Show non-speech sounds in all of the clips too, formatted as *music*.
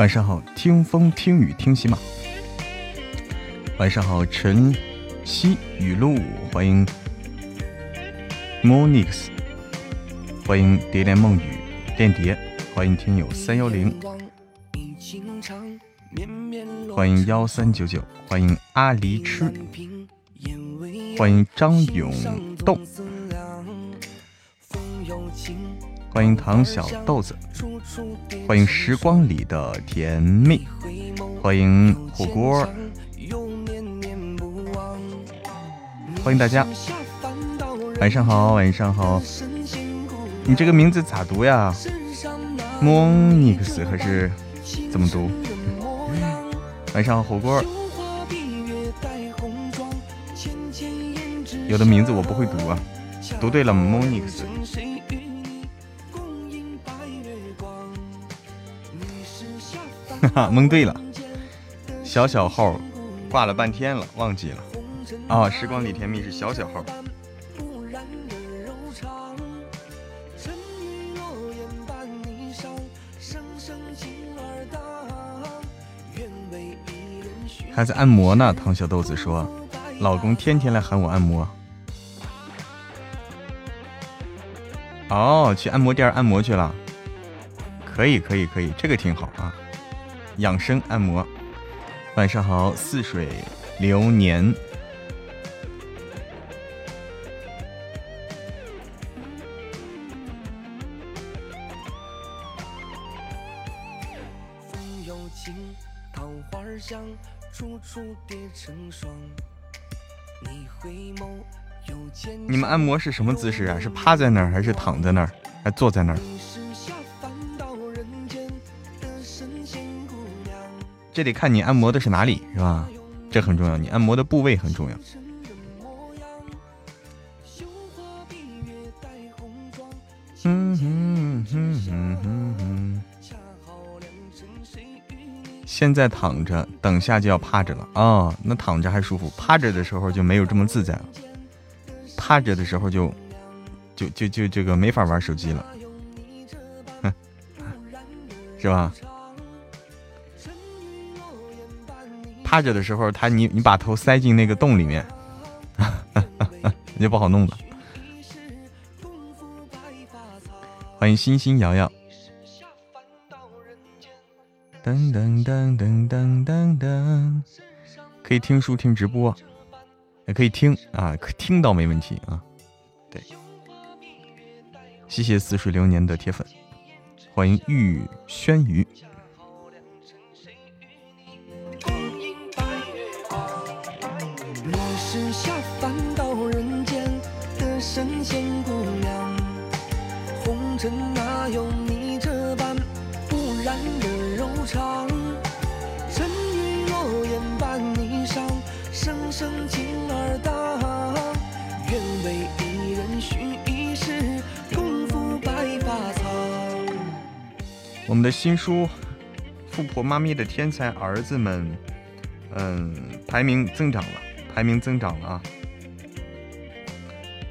晚上好，听风听雨听喜马。晚上好，晨曦雨露，欢迎 Monix，欢迎蝶恋梦雨恋蝶，欢迎听友三幺零，欢迎幺三九九，欢迎阿狸吃，欢迎张永栋，欢迎唐小豆子。欢迎时光里的甜蜜，欢迎火锅，欢迎大家，晚上好，晚上好。你这个名字咋读呀？Monix 还是怎么读？晚上好，火锅。有的名字我不会读啊，读对了，Monix。哈，蒙对了，小小号挂了半天了，忘记了。啊，时光里甜蜜是小小号。还在按摩呢，唐小豆子说，老公天天来喊我按摩。哦，去按摩店按摩去了。可以，可以，可以，这个挺好啊。养生按摩，晚上好，似水流年。你们按摩是什么姿势啊？是趴在那儿，还是躺在那儿，还坐在那儿？这得看你按摩的是哪里，是吧？这很重要，你按摩的部位很重要。嗯哼哼哼哼哼。现在躺着，等下就要趴着了啊！那躺着还舒服，趴着的时候就没有这么自在了。趴着的时候就就就就这个没法玩手机了，是吧？趴着的时候，他你你把头塞进那个洞里面，*laughs* 那就不好弄了。欢迎星星瑶瑶。噔噔噔噔噔噔噔，可以听书听直播，也可以听啊，可听到没问题啊。对，谢谢似水流年的铁粉，欢迎玉轩鱼。新书《富婆妈咪的天才儿子们》，嗯，排名增长了，排名增长了啊，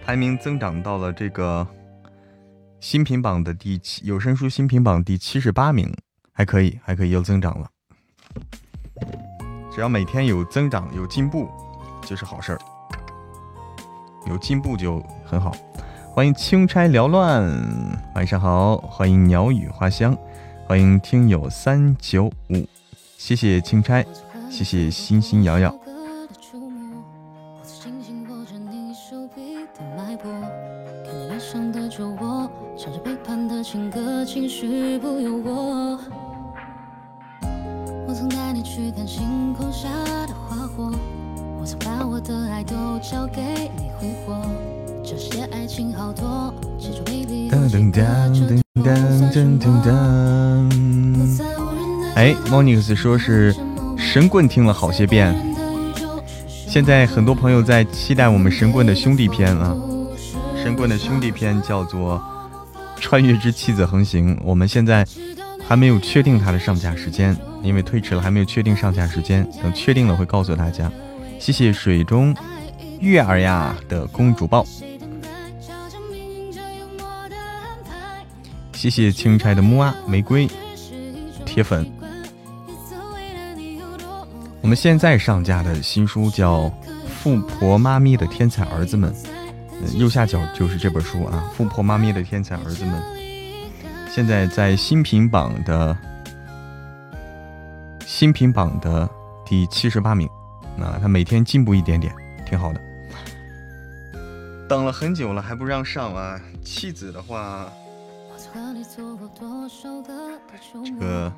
排名增长到了这个新品榜的第七，有声书新品榜第七十八名，还可以，还可以，又增长了。只要每天有增长、有进步，就是好事儿。有进步就很好。欢迎轻差缭乱，晚上好。欢迎鸟语花香。欢迎听友三九五，谢谢钦差，谢谢星星瑶瑶。O'nix 说是神棍听了好些遍，现在很多朋友在期待我们神棍的兄弟篇啊。神棍的兄弟篇叫做《穿越之妻子横行》，我们现在还没有确定它的上架时间，因为推迟了，还没有确定上架时间。等确定了会告诉大家。谢谢水中月儿呀的公主抱。谢谢钦差的木啊玫瑰铁粉，我们现在上架的新书叫《富婆妈咪的天才儿子们》，右下角就是这本书啊，《富婆妈咪的天才儿子们》。现在在新品榜的新品榜的第七十八名，啊，他每天进步一点点，挺好的。等了很久了还不让上啊！妻子的话，这个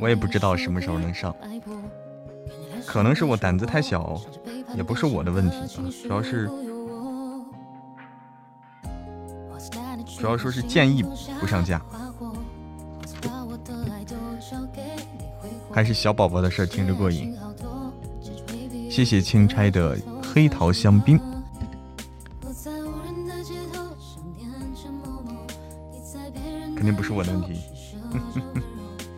我也不知道什么时候能上，可能是我胆子太小，也不是我的问题啊，主要是。主要说是建议不上架，还是小宝宝的事听着过瘾。谢谢钦差的黑桃香槟，肯定不是我的问题。*laughs*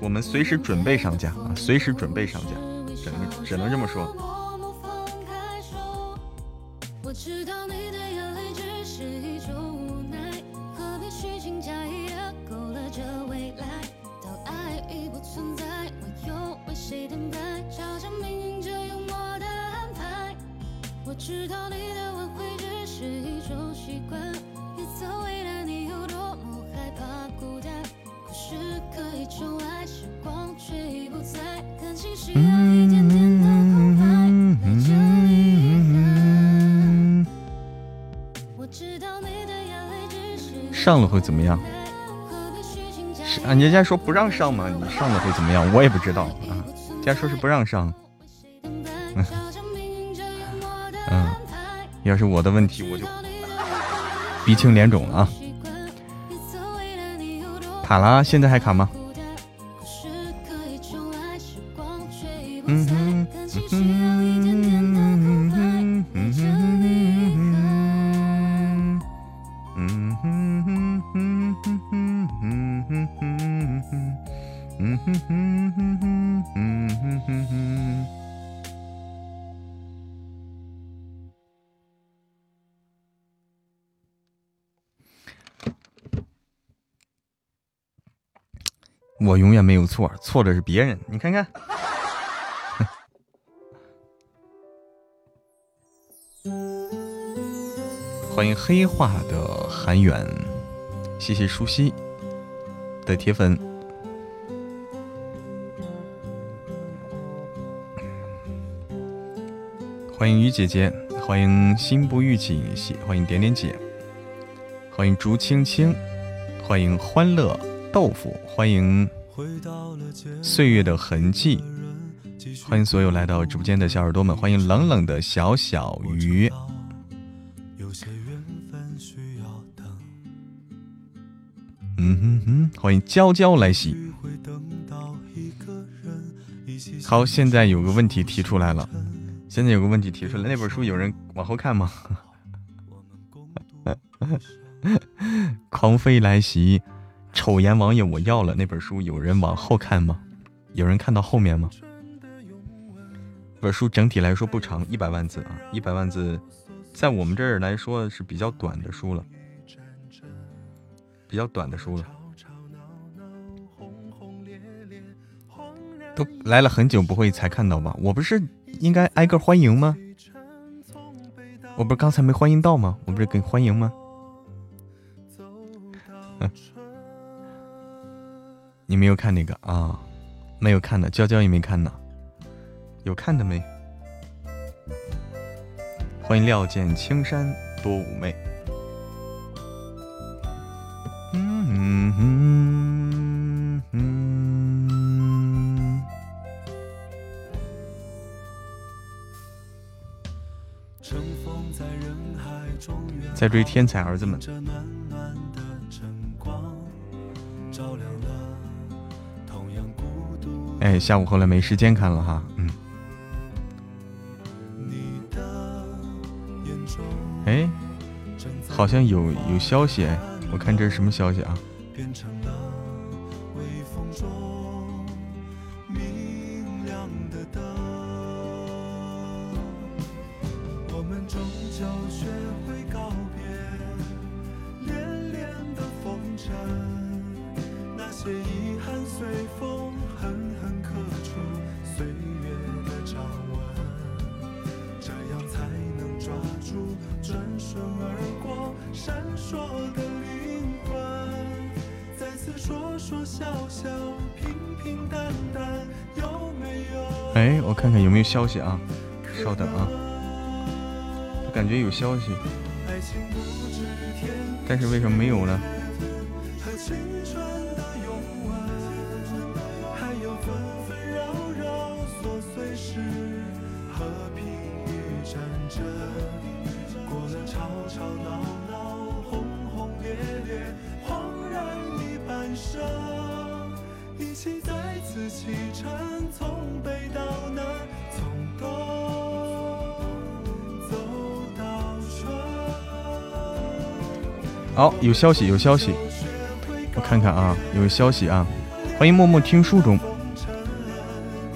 我们随时准备上架啊，随时准备上架，只能只能这么说。上了会怎么样？是啊，人家说不让上嘛，你上了会怎么样？我也不知道啊，人家说是不让上。*laughs* 嗯，要是我的问题，我就鼻青脸肿了啊。卡了，现在还卡吗？错，错的是别人。你看看，*laughs* 欢迎黑化的韩远，谢谢舒西的铁粉，欢迎于姐姐，欢迎心不预警，欢迎点点姐，欢迎竹青青，欢迎欢乐豆腐，欢迎。岁月的痕迹，欢迎所有来到直播间的小耳朵们，欢迎冷冷的小小鱼。嗯哼哼，欢迎娇娇来袭。好，现在有个问题提出来了，现在有个问题提出来，那本书有人往后看吗？*laughs* 狂飞来袭。丑颜王爷，我要了那本书，有人往后看吗？有人看到后面吗？本书整体来说不长，一百万字啊，一百万字，在我们这儿来说是比较短的书了，比较短的书了。都来了很久，不会才看到吧？我不是应该挨个欢迎吗？我不是刚才没欢迎到吗？我不是给欢迎吗？*laughs* 你没有看那个啊？没有看的，娇娇也没看呢。有看的没？欢迎料见青山多妩媚。嗯嗯嗯。在追天才儿子们。哎，下午后来没时间看了哈，嗯。哎，好像有有消息哎，我看这是什么消息啊？消息啊？稍等啊，感觉有消息，但是为什么没有呢？好，有消息，有消息，我看看啊，有消息啊！欢迎默默听书中，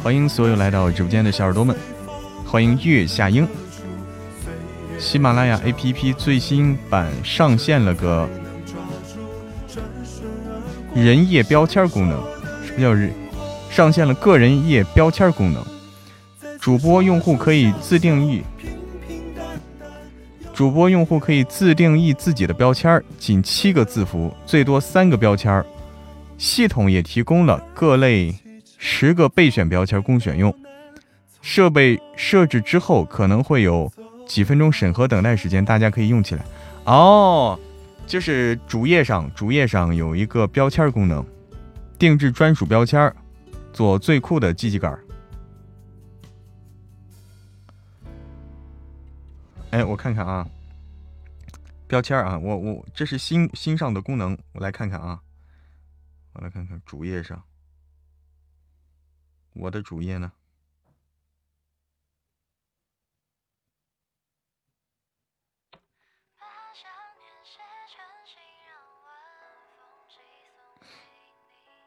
欢迎所有来到直播间的小耳朵们，欢迎月下英。喜马拉雅 APP 最新版上线了个人页标签功能，什么叫人？上线了个人页标签功能，主播用户可以自定义。主播用户可以自定义自己的标签，仅七个字符，最多三个标签。系统也提供了各类十个备选标签供选用。设备设置之后可能会有几分钟审核等待时间，大家可以用起来。哦，就是主页上，主页上有一个标签功能，定制专属标签，做最酷的机器杆。哎，我看看啊，标签啊，我我这是新新上的功能，我来看看啊，我来看看主页上，我的主页呢？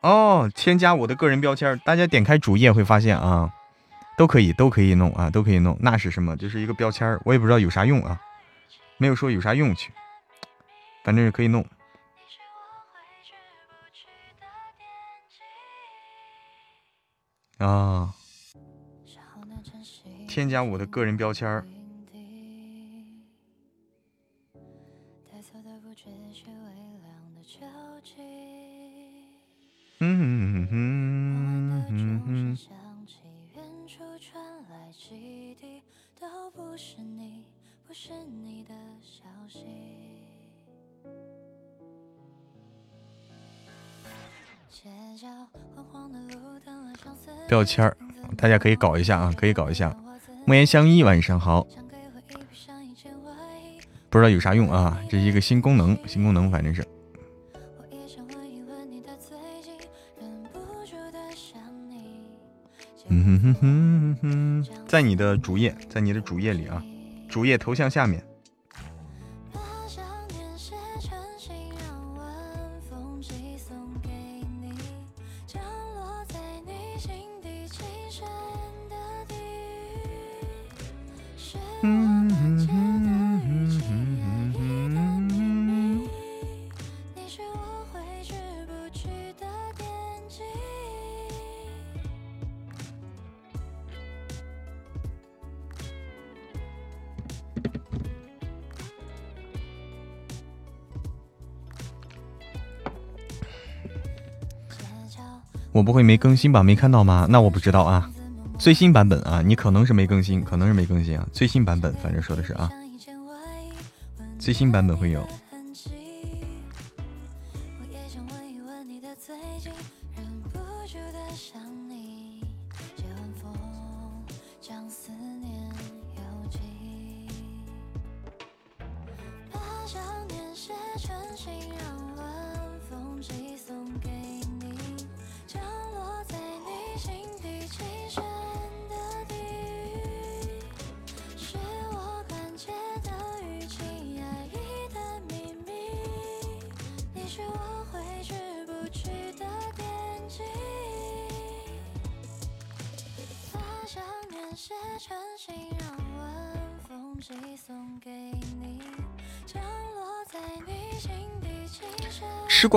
哦，添加我的个人标签，大家点开主页会发现啊。都可以，都可以弄啊，都可以弄。那是什么？就是一个标签我也不知道有啥用啊，没有说有啥用去，反正是可以弄。啊，添加我的个人标签嗯哼哼哼标签儿，大家可以搞一下啊，可以搞一下。莫言相依，晚上好。不知道有啥用啊？这是一个新功能，新功能，反正是。嗯哼哼哼哼，在你的主页，在你的主页里啊，主页头像下面。不会没更新吧？没看到吗？那我不知道啊。最新版本啊，你可能是没更新，可能是没更新啊。最新版本，反正说的是啊，最新版本会有。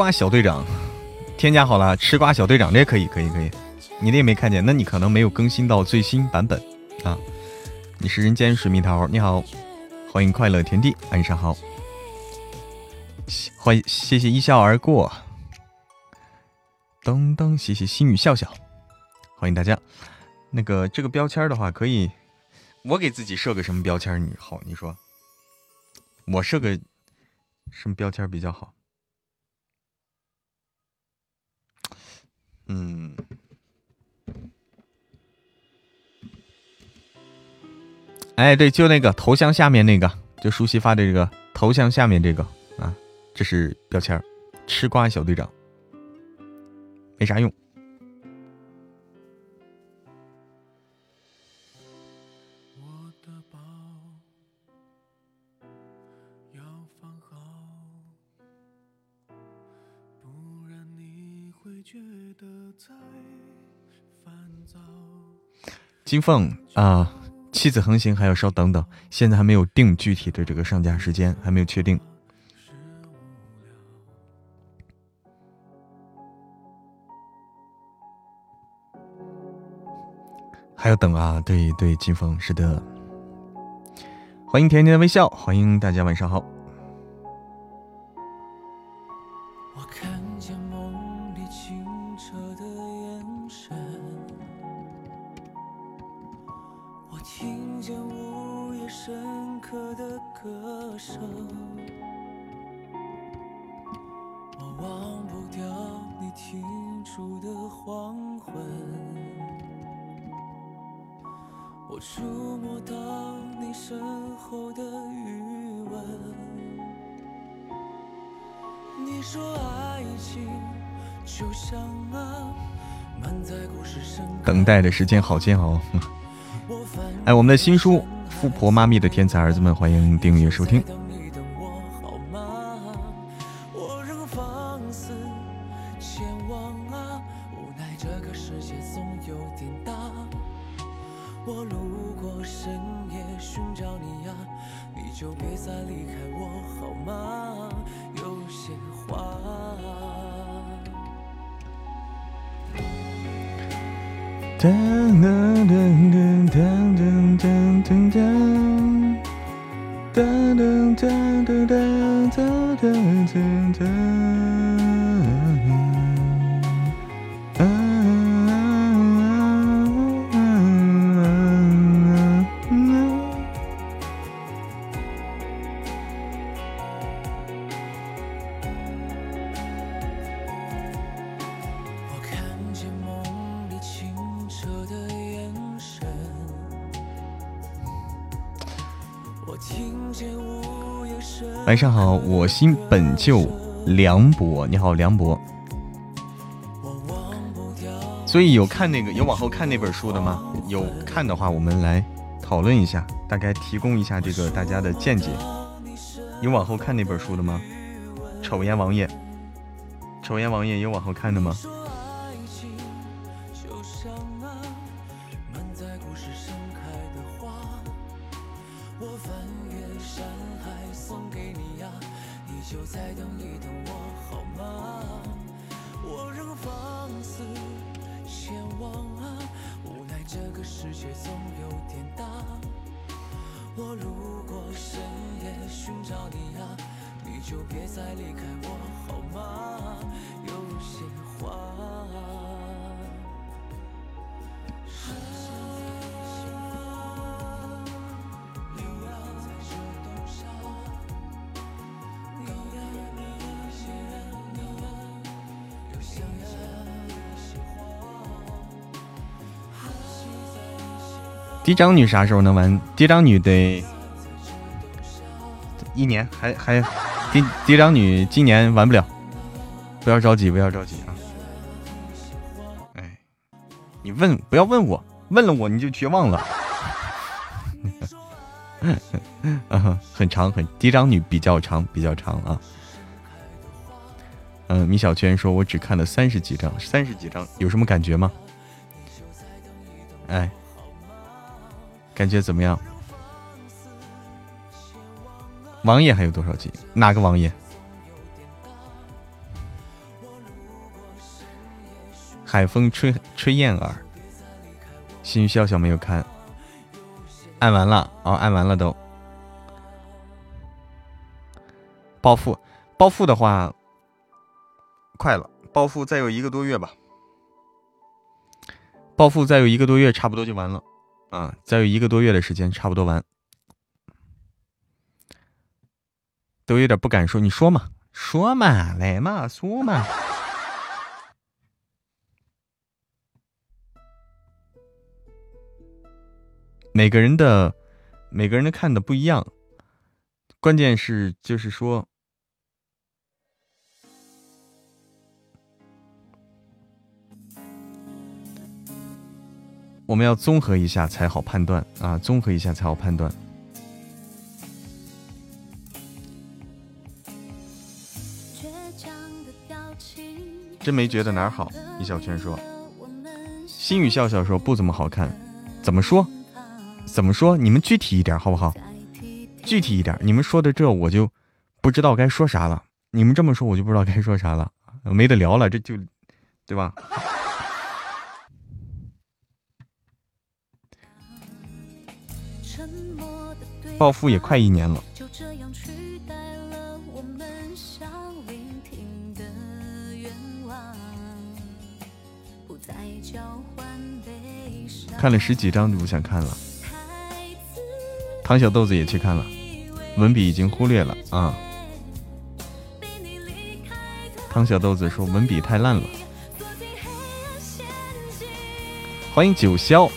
瓜小队长，添加好了。吃瓜小队长，这可以，可以，可以。你的也没看见，那你可能没有更新到最新版本啊。你是人间水蜜桃，你好，欢迎快乐田地，晚上好。欢迎谢谢一笑而过。噔噔，谢谢心语笑笑，欢迎大家。那个这个标签的话，可以我给自己设个什么标签？你好，你说我设个什么标签比较好？嗯。哎，对，就那个头像下面那个，就舒淇发的这个头像下面这个啊，这是标签吃瓜小队长，没啥用。金凤啊。妻子横行还要稍等等，现在还没有定具体的这个上架时间，还没有确定。还要等啊！对对，金凤是的。欢迎甜甜的微笑，欢迎大家晚上好。待的时间好煎熬。*laughs* 哎，我们的新书《富婆妈咪的天才儿子们》，欢迎订阅收听。我心本就凉薄。你好，凉薄。所以有看那个有往后看那本书的吗？有看的话，我们来讨论一下，大概提供一下这个大家的见解。有往后看那本书的吗？丑颜王爷，丑颜王爷有往后看的吗？嫡长女啥时候能完？嫡长女得一年，还还嫡嫡长女今年完不了，不要着急，不要着急啊！哎，你问不要问我，问了我你就绝望了。*laughs* 嗯，很长很嫡长女比较长比较长啊。嗯，米小圈说，我只看了三十几章，三十几章有什么感觉吗？哎。感觉怎么样？王爷还有多少集？哪个王爷？海风吹吹燕儿，心笑笑没有看，按完了哦，按完了都。暴富，暴富的话，快了，暴富再有一个多月吧。暴富再有一个多月，差不多就完了。啊，再有一个多月的时间，差不多完。都有点不敢说，你说嘛，说嘛，来嘛，说嘛。*laughs* 每个人的，每个人的看的不一样，关键是就是说，我们要综合一下才好判断啊，综合一下才好判断。真没觉得哪儿好，李小圈说。心语笑笑说不怎么好看，怎么说？怎么说？你们具体一点好不好？具体一点，你们说的这我就不知道该说啥了。你们这么说，我就不知道该说啥了，没得聊了，这就对吧？暴富也快一年了，看了十几章就不想看了。唐小豆子也去看了，文笔已经忽略了啊。唐小豆子说文笔太烂了。欢迎九霄。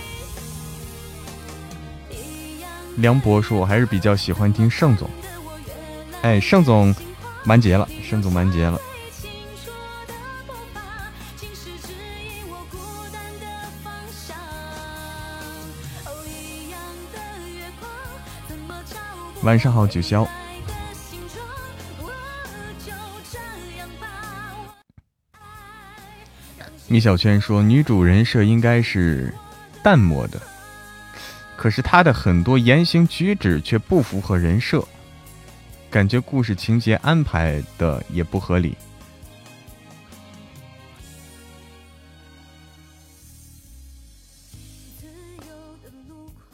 梁博说，我还是比较喜欢听盛总。哎，盛总完结了，盛总完结了。晚上好，九霄。米小圈说，女主人设应该是淡漠的，可是他的很多言行举止却不符合人设，感觉故事情节安排的也不合理。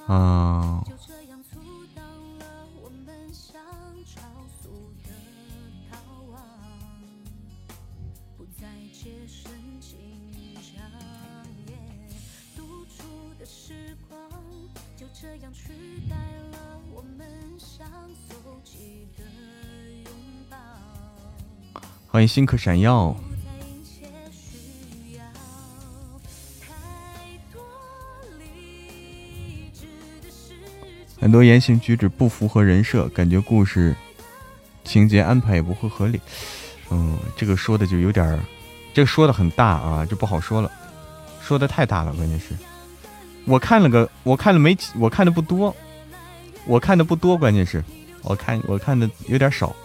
啊。欢迎星客闪耀。很多言行举止不符合人设，感觉故事情节安排也不会合理。嗯，这个说的就有点儿，这个说的很大啊，就不好说了，说的太大了。关键是，我看了个，我看了没，我看的不多，我看的不多。关键是，我看我看的有点少。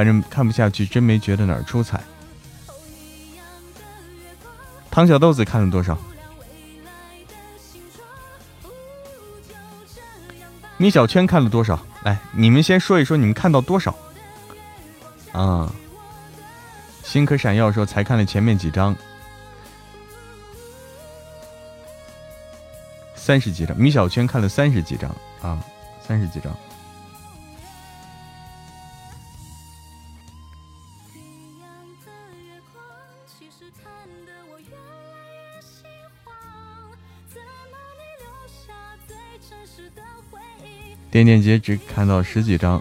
反正看不下去，真没觉得哪儿出彩。唐小豆子看了多少？米小圈看了多少？来，你们先说一说，你们看到多少？啊，星可闪耀说才看了前面几张，三十几张。米小圈看了三十几张啊，三十几张。点点姐只看到十几张。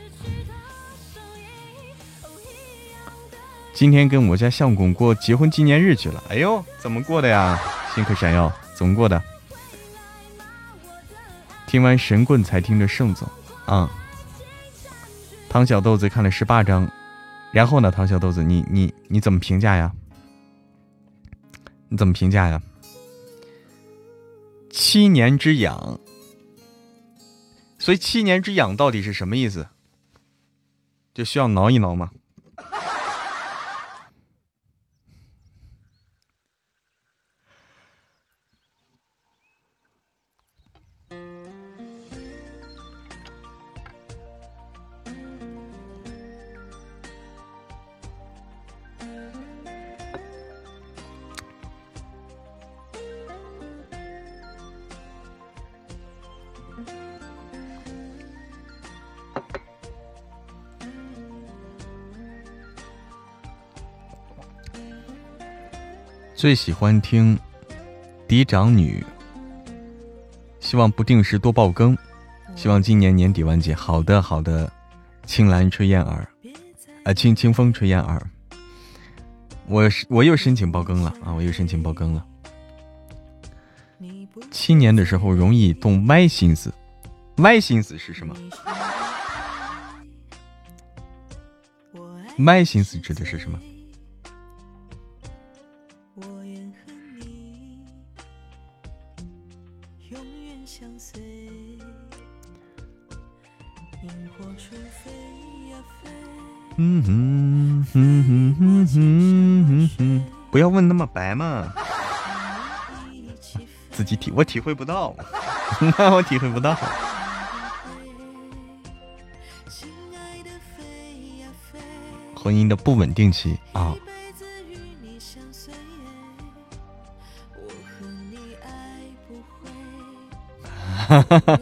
今天跟我家相公过结婚纪念日去了。哎呦，怎么过的呀？星河闪耀，怎么过的？听完神棍才听的盛总啊。唐小豆子看了十八章，然后呢？唐小豆子，你你你怎么评价呀？你怎么评价呀？七年之痒。所以七年之痒到底是什么意思？就需要挠一挠吗？最喜欢听嫡长女，希望不定时多爆更，希望今年年底完结。好的，好的，青兰吹燕儿，啊，清清风吹燕儿。我我又申请爆更了啊！我又申请爆更了。七年的时候容易动歪心思，歪心思是什么？歪心思指的是什么？嗯哼哼哼哼哼哼，不要问那么白嘛，自己体我体会不到，*laughs* 我体会不到。婚姻的不稳定期啊。哈哈哈哈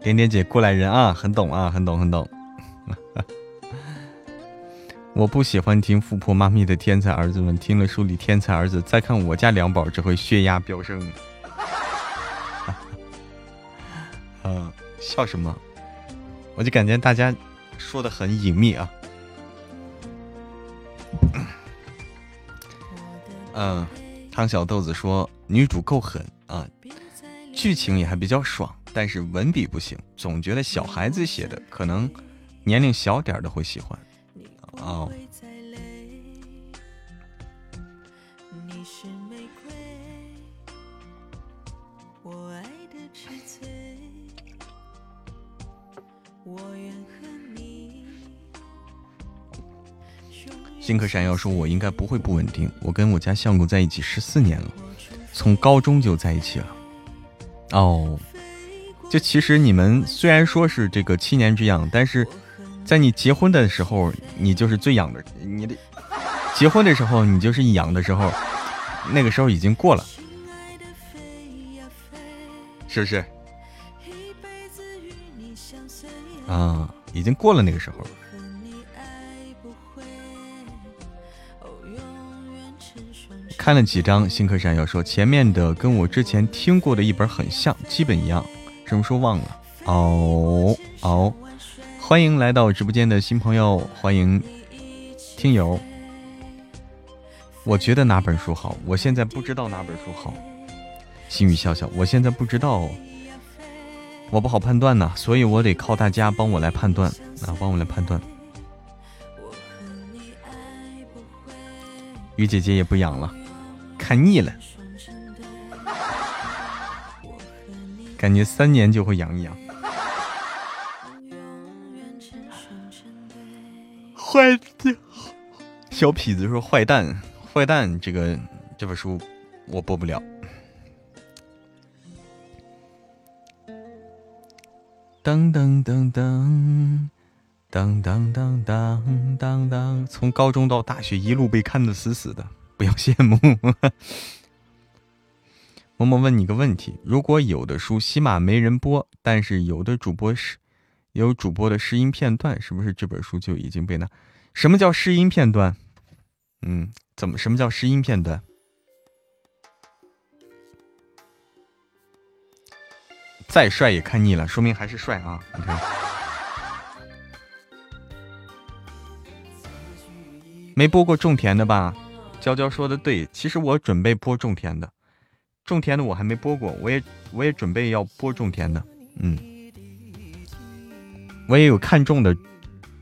点点姐过来人啊，很懂啊，很懂很懂。*laughs* 我不喜欢听富婆妈咪的天才儿子们，听了书里天才儿子，再看我家两宝，只会血压飙升。嗯，*laughs* 笑什么？我就感觉大家说的很隐秘啊。嗯，汤小豆子说女主够狠啊，剧情也还比较爽。但是文笔不行，总觉得小孩子写的，可能年龄小点的会喜欢。星客闪耀说：“我应该不会不稳定，我跟我家相公在一起十四年了，从高中就在一起了。”哦。就其实你们虽然说是这个七年之痒，但是在你结婚的时候，你就是最痒的。你的结婚的时候，你就是痒的时候，那个时候已经过了，是不是？啊，已经过了那个时候。看了几张新客闪耀说前面的跟我之前听过的一本很像，基本一样。什么时候忘了？哦哦，欢迎来到直播间的新朋友，欢迎听友。我觉得哪本书好？我现在不知道哪本书好。心语笑笑，我现在不知道，我不好判断呢，所以我得靠大家帮我来判断啊，帮我来判断。雨姐姐也不养了，看腻了。感觉三年就会养一养。坏蛋，小痞子说：“坏蛋，坏蛋，这个这本书我播不了。”当当当当当当当当当当，从高中到大学一路被看的死死的，不要羡慕。*laughs* 默默问你个问题：如果有的书起码没人播，但是有的主播是有主播的试音片段，是不是这本书就已经被拿？什么叫试音片段？嗯，怎么？什么叫试音片段？再帅也看腻了，说明还是帅啊！你看，没播过种田的吧？娇娇说的对，其实我准备播种田的。种田的我还没播过，我也我也准备要播种田的，嗯，我也有看中的，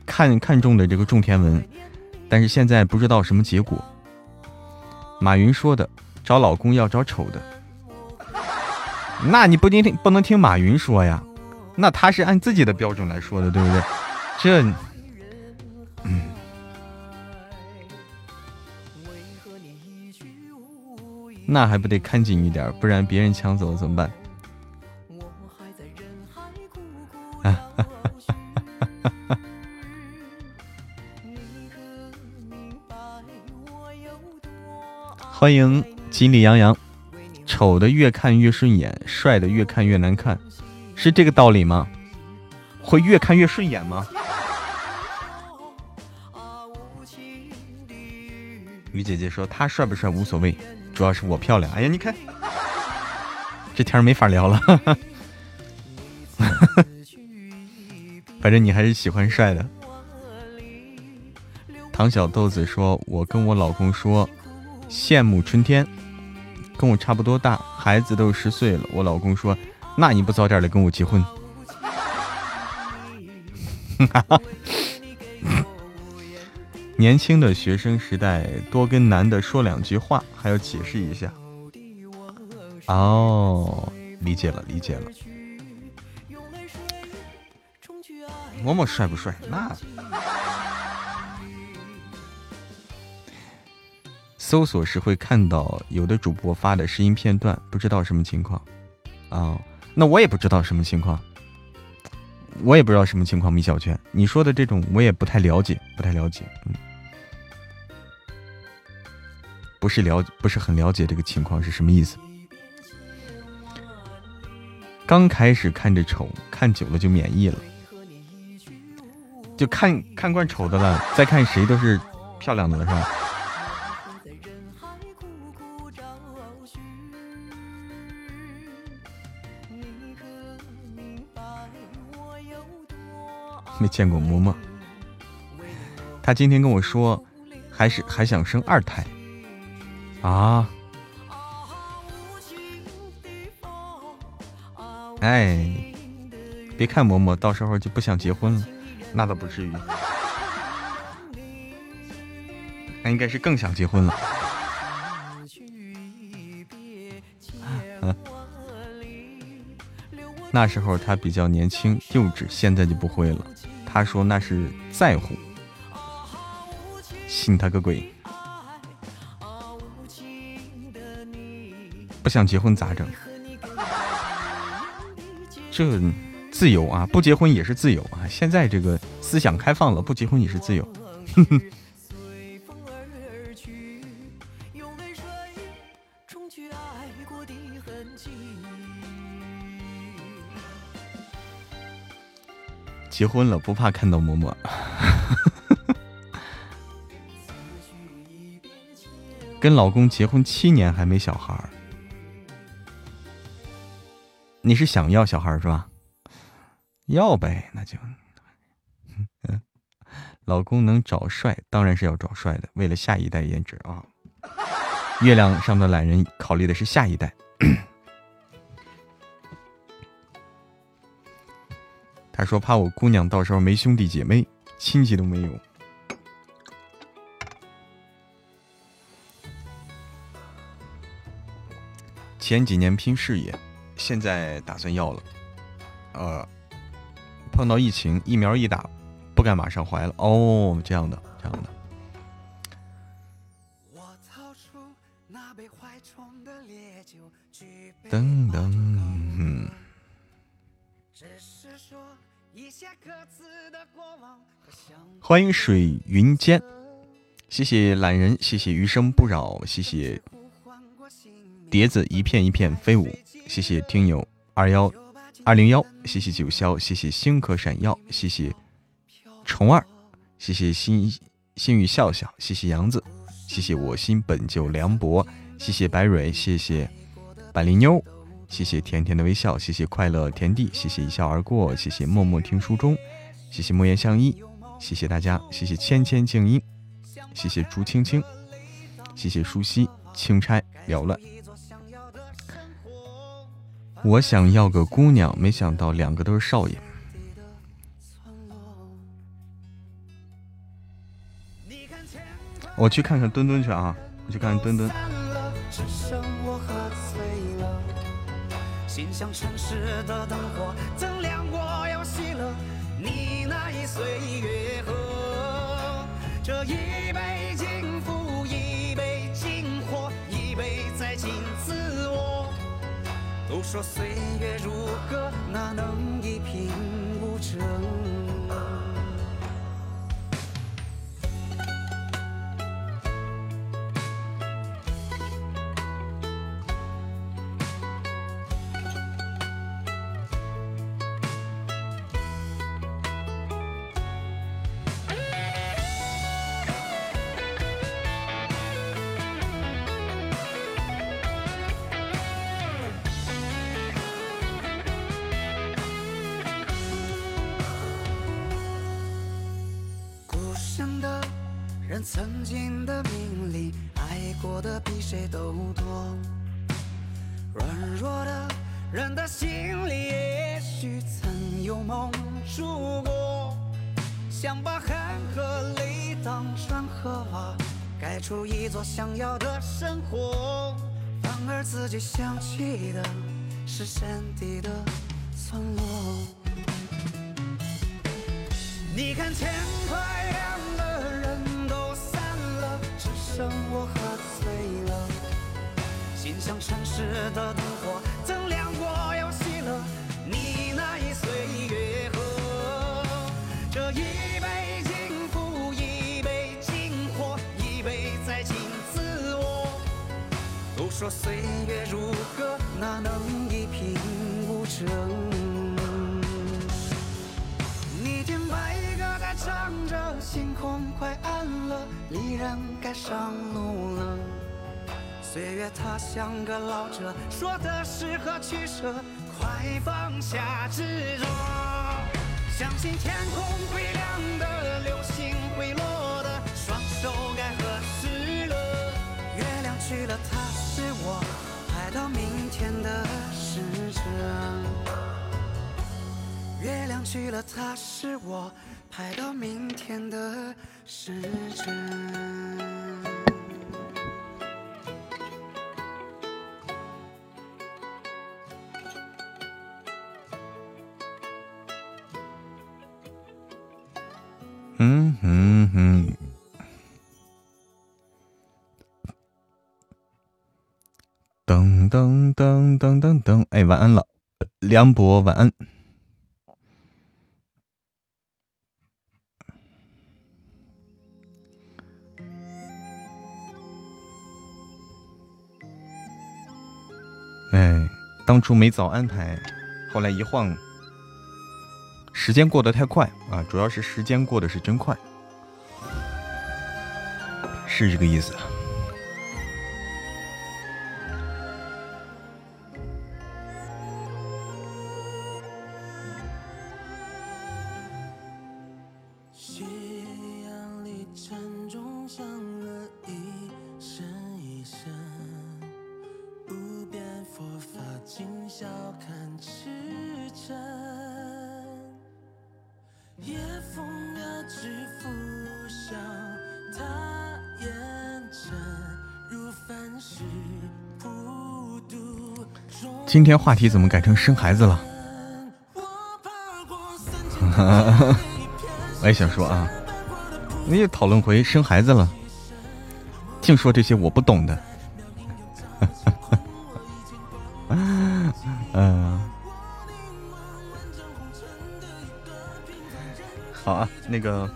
看看中的这个种田文，但是现在不知道什么结果。马云说的，找老公要找丑的，那你不听听不能听马云说呀，那他是按自己的标准来说的，对不对？这，嗯。那还不得看紧一点，不然别人抢走怎么办？*laughs* 欢迎锦鲤洋洋，丑的越看越顺眼，帅的越看越难看，是这个道理吗？会越看越顺眼吗？于姐姐说他帅不帅无所谓，主要是我漂亮。哎呀，你看，这天没法聊了。*laughs* 反正你还是喜欢帅的。唐小豆子说：“我跟我老公说，羡慕春天，跟我差不多大，孩子都十岁了。我老公说，那你不早点的跟我结婚？” *laughs* 年轻的学生时代，多跟男的说两句话，还要解释一下。哦，理解了，理解了。嬷嬷帅不帅？那搜索时会看到有的主播发的声音片段，不知道什么情况。啊，那我也不知道什么情况，我也不知道什么情况。米小圈，你说的这种我也不太了解，不太了解。嗯，不是了，不是很了解这个情况是什么意思。刚开始看着丑，看久了就免疫了。就看看惯丑的了，再看谁都是漂亮的了，是吧？没见过嬷嬷，他今天跟我说，还是还想生二胎啊？哎，别看嬷嬷，到时候就不想结婚了。那倒不至于，那应该是更想结婚了。*laughs* 那时候他比较年轻幼稚，现在就不会了。他说那是在乎，信他个鬼！想结婚咋整？这。自由啊，不结婚也是自由啊！现在这个思想开放了，不结婚也是自由。*laughs* 结婚了不怕看到嬷嬷。*laughs* 跟老公结婚七年还没小孩，你是想要小孩是吧？要呗，那就，*laughs* 老公能找帅，当然是要找帅的。为了下一代颜值啊，月亮上的懒人考虑的是下一代。*clears throat* 他说怕我姑娘到时候没兄弟姐妹，亲戚都没有。前几年拼事业，现在打算要了，呃。碰到疫情，疫苗一打，不敢马上怀了。哦，这样的，这样的。噔噔。欢迎水云间，谢谢懒人，谢谢余生不扰，谢谢碟子一片一片飞舞，谢谢听友二幺。二零幺，谢谢九霄，谢谢星河闪耀，谢谢虫儿，谢谢心心语笑笑，谢谢杨子，谢谢我心本就凉薄，谢谢白蕊，谢谢百灵妞，谢谢甜甜的微笑，谢谢快乐田地，谢谢一笑而过，谢谢默默听书中，谢谢莫言相依，谢谢大家，谢谢千千静音，谢谢朱青青，谢谢舒溪钦差缭乱。我想要个姑娘，没想到两个都是少爷。我去看看墩墩去啊！我去看看墩墩。这一杯都说岁月如歌，哪能一贫无成？想要的生活。反而自己想起的是山底的村落。你看天快亮了，人都散了，只剩我喝醉了。心像城市的说岁月如歌，哪能一贫无争？你听白鸽在唱着，星空快暗了，离人该上路了。岁月它像个老者，说的是何取舍，快放下执着。相信天空会亮的，月亮去了，它是我拍到明天的时针。嗯嗯嗯，噔噔噔噔噔噔，哎，晚安了，梁博，晚安。哎，当初没早安排，后来一晃。时间过得太快啊，主要是时间过得是真快，是这个意思。今天话题怎么改成生孩子了？*laughs* 我也想说啊，你也讨论回生孩子了，净说这些我不懂的。*laughs* 嗯，好啊，那个。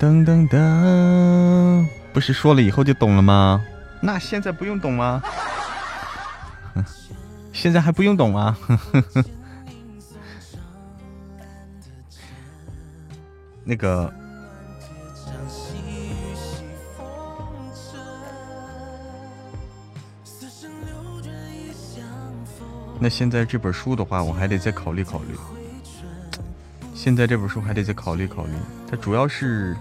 噔噔噔噔，不是说了以后就懂了吗？那现在不用懂吗？*laughs* 现在还不用懂吗？*laughs* 那个，那现在这本书的话，我还得再考虑考虑。现在这本书还得再考虑考虑，它主要是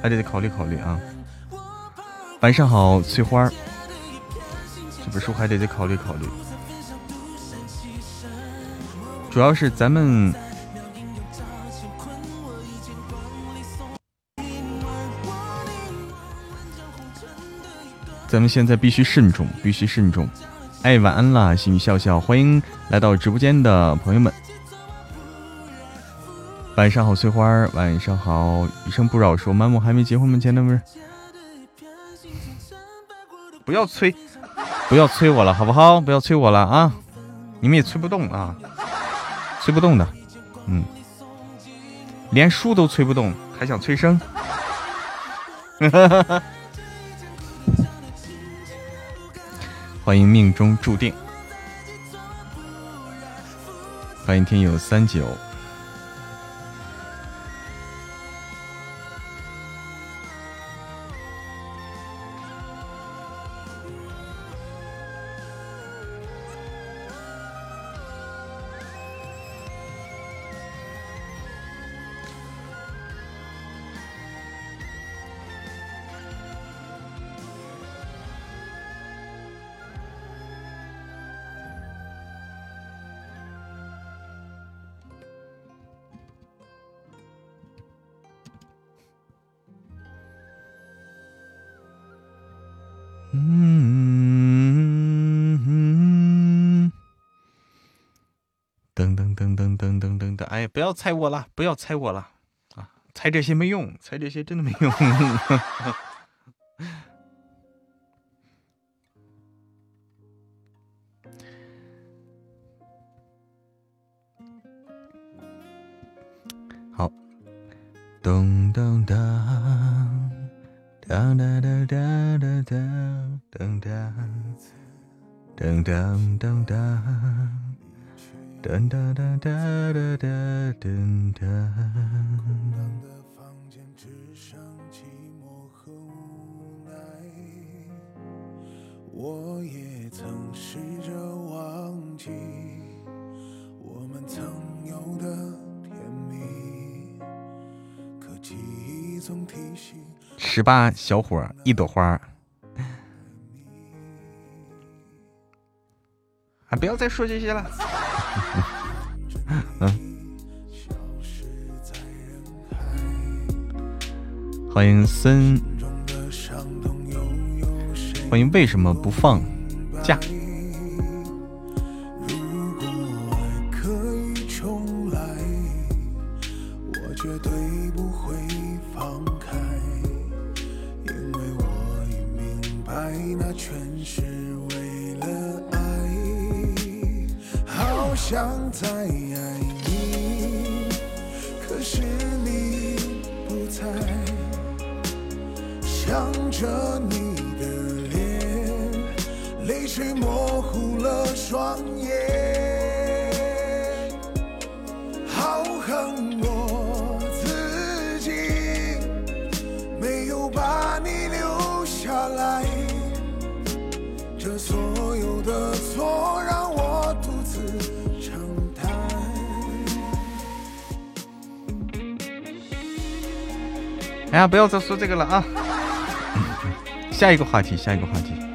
还得再考虑考虑啊。晚上好，翠花儿，这本书还得再考虑考虑。主要是咱们，咱们现在必须慎重，必须慎重。哎，晚安啦，心语笑笑，欢迎来到直播间的朋友们。晚上好，翠花晚上好，余生不扰说，满母还没结婚吗？前男不是，不要催，不要催我了，好不好？不要催我了啊！你们也催不动啊，催不动的，嗯，连书都催不动，还想催生？*laughs* 欢迎命中注定，欢迎听友三九。不要猜我了，不要猜我了啊！猜这些没用，猜这些真的没用。好，噔噔噔。当当当当当当当当当当当等等等等等等等等。房间只剩寂寞和无奈。我也曾试着忘记我们曾有的甜蜜，可记忆总提醒。十八小伙一朵花啊！不要再说这些了。*laughs* 嗯，欢迎森，欢迎为什么不放假？哎呀，不要再说这个了啊！下一个话题，下一个话题。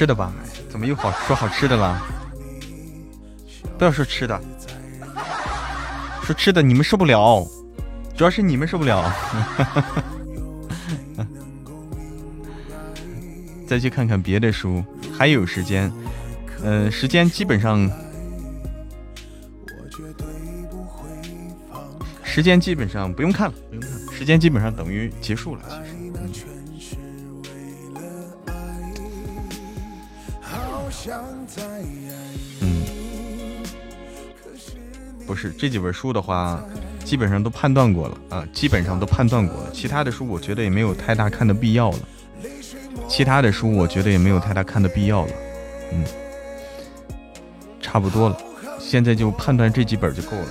吃的吧？怎么又好说好吃的了？不要说吃的，说吃的你们受不了，主要是你们受不了。*laughs* 再去看看别的书，还有时间。嗯，时间基本上，时间基本上不用看了，不用看，时间基本上等于结束了。嗯，不是这几本书的话，基本上都判断过了啊，基本上都判断过了。其他的书我觉得也没有太大看的必要了。其他的书我觉得也没有太大看的必要了。嗯，差不多了，现在就判断这几本就够了。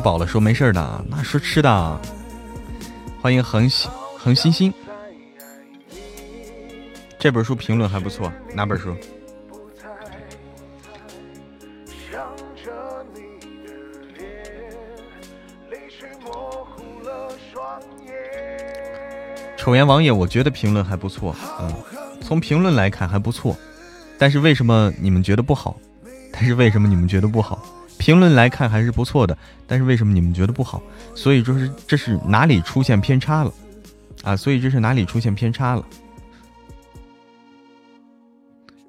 吃饱了说没事的，那说吃的。欢迎恒星恒星星，这本书评论还不错，哪本书？丑颜王爷，我觉得评论还不错，嗯，从评论来看还不错，但是为什么你们觉得不好？但是为什么你们觉得不好？评论来看还是不错的，但是为什么你们觉得不好？所以说是这是哪里出现偏差了啊？所以这是哪里出现偏差了？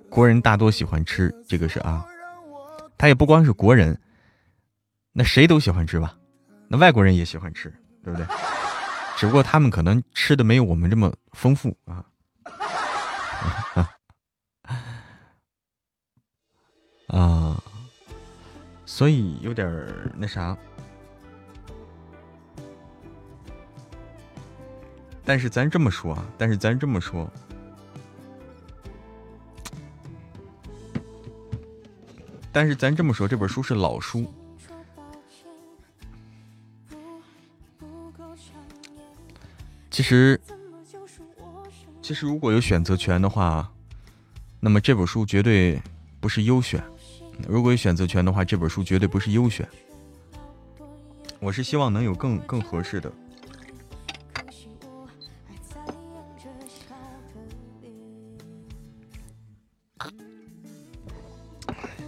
国人大多喜欢吃这个是啊，他也不光是国人，那谁都喜欢吃吧？那外国人也喜欢吃，对不对？只不过他们可能吃的没有我们这么丰富啊。*laughs* 啊。所以有点那啥，但是咱这么说啊，但是咱这么说，但是咱这么说，这本书是老书。其实，其实如果有选择权的话，那么这本书绝对不是优选。如果有选择权的话，这本书绝对不是优选。我是希望能有更更合适的。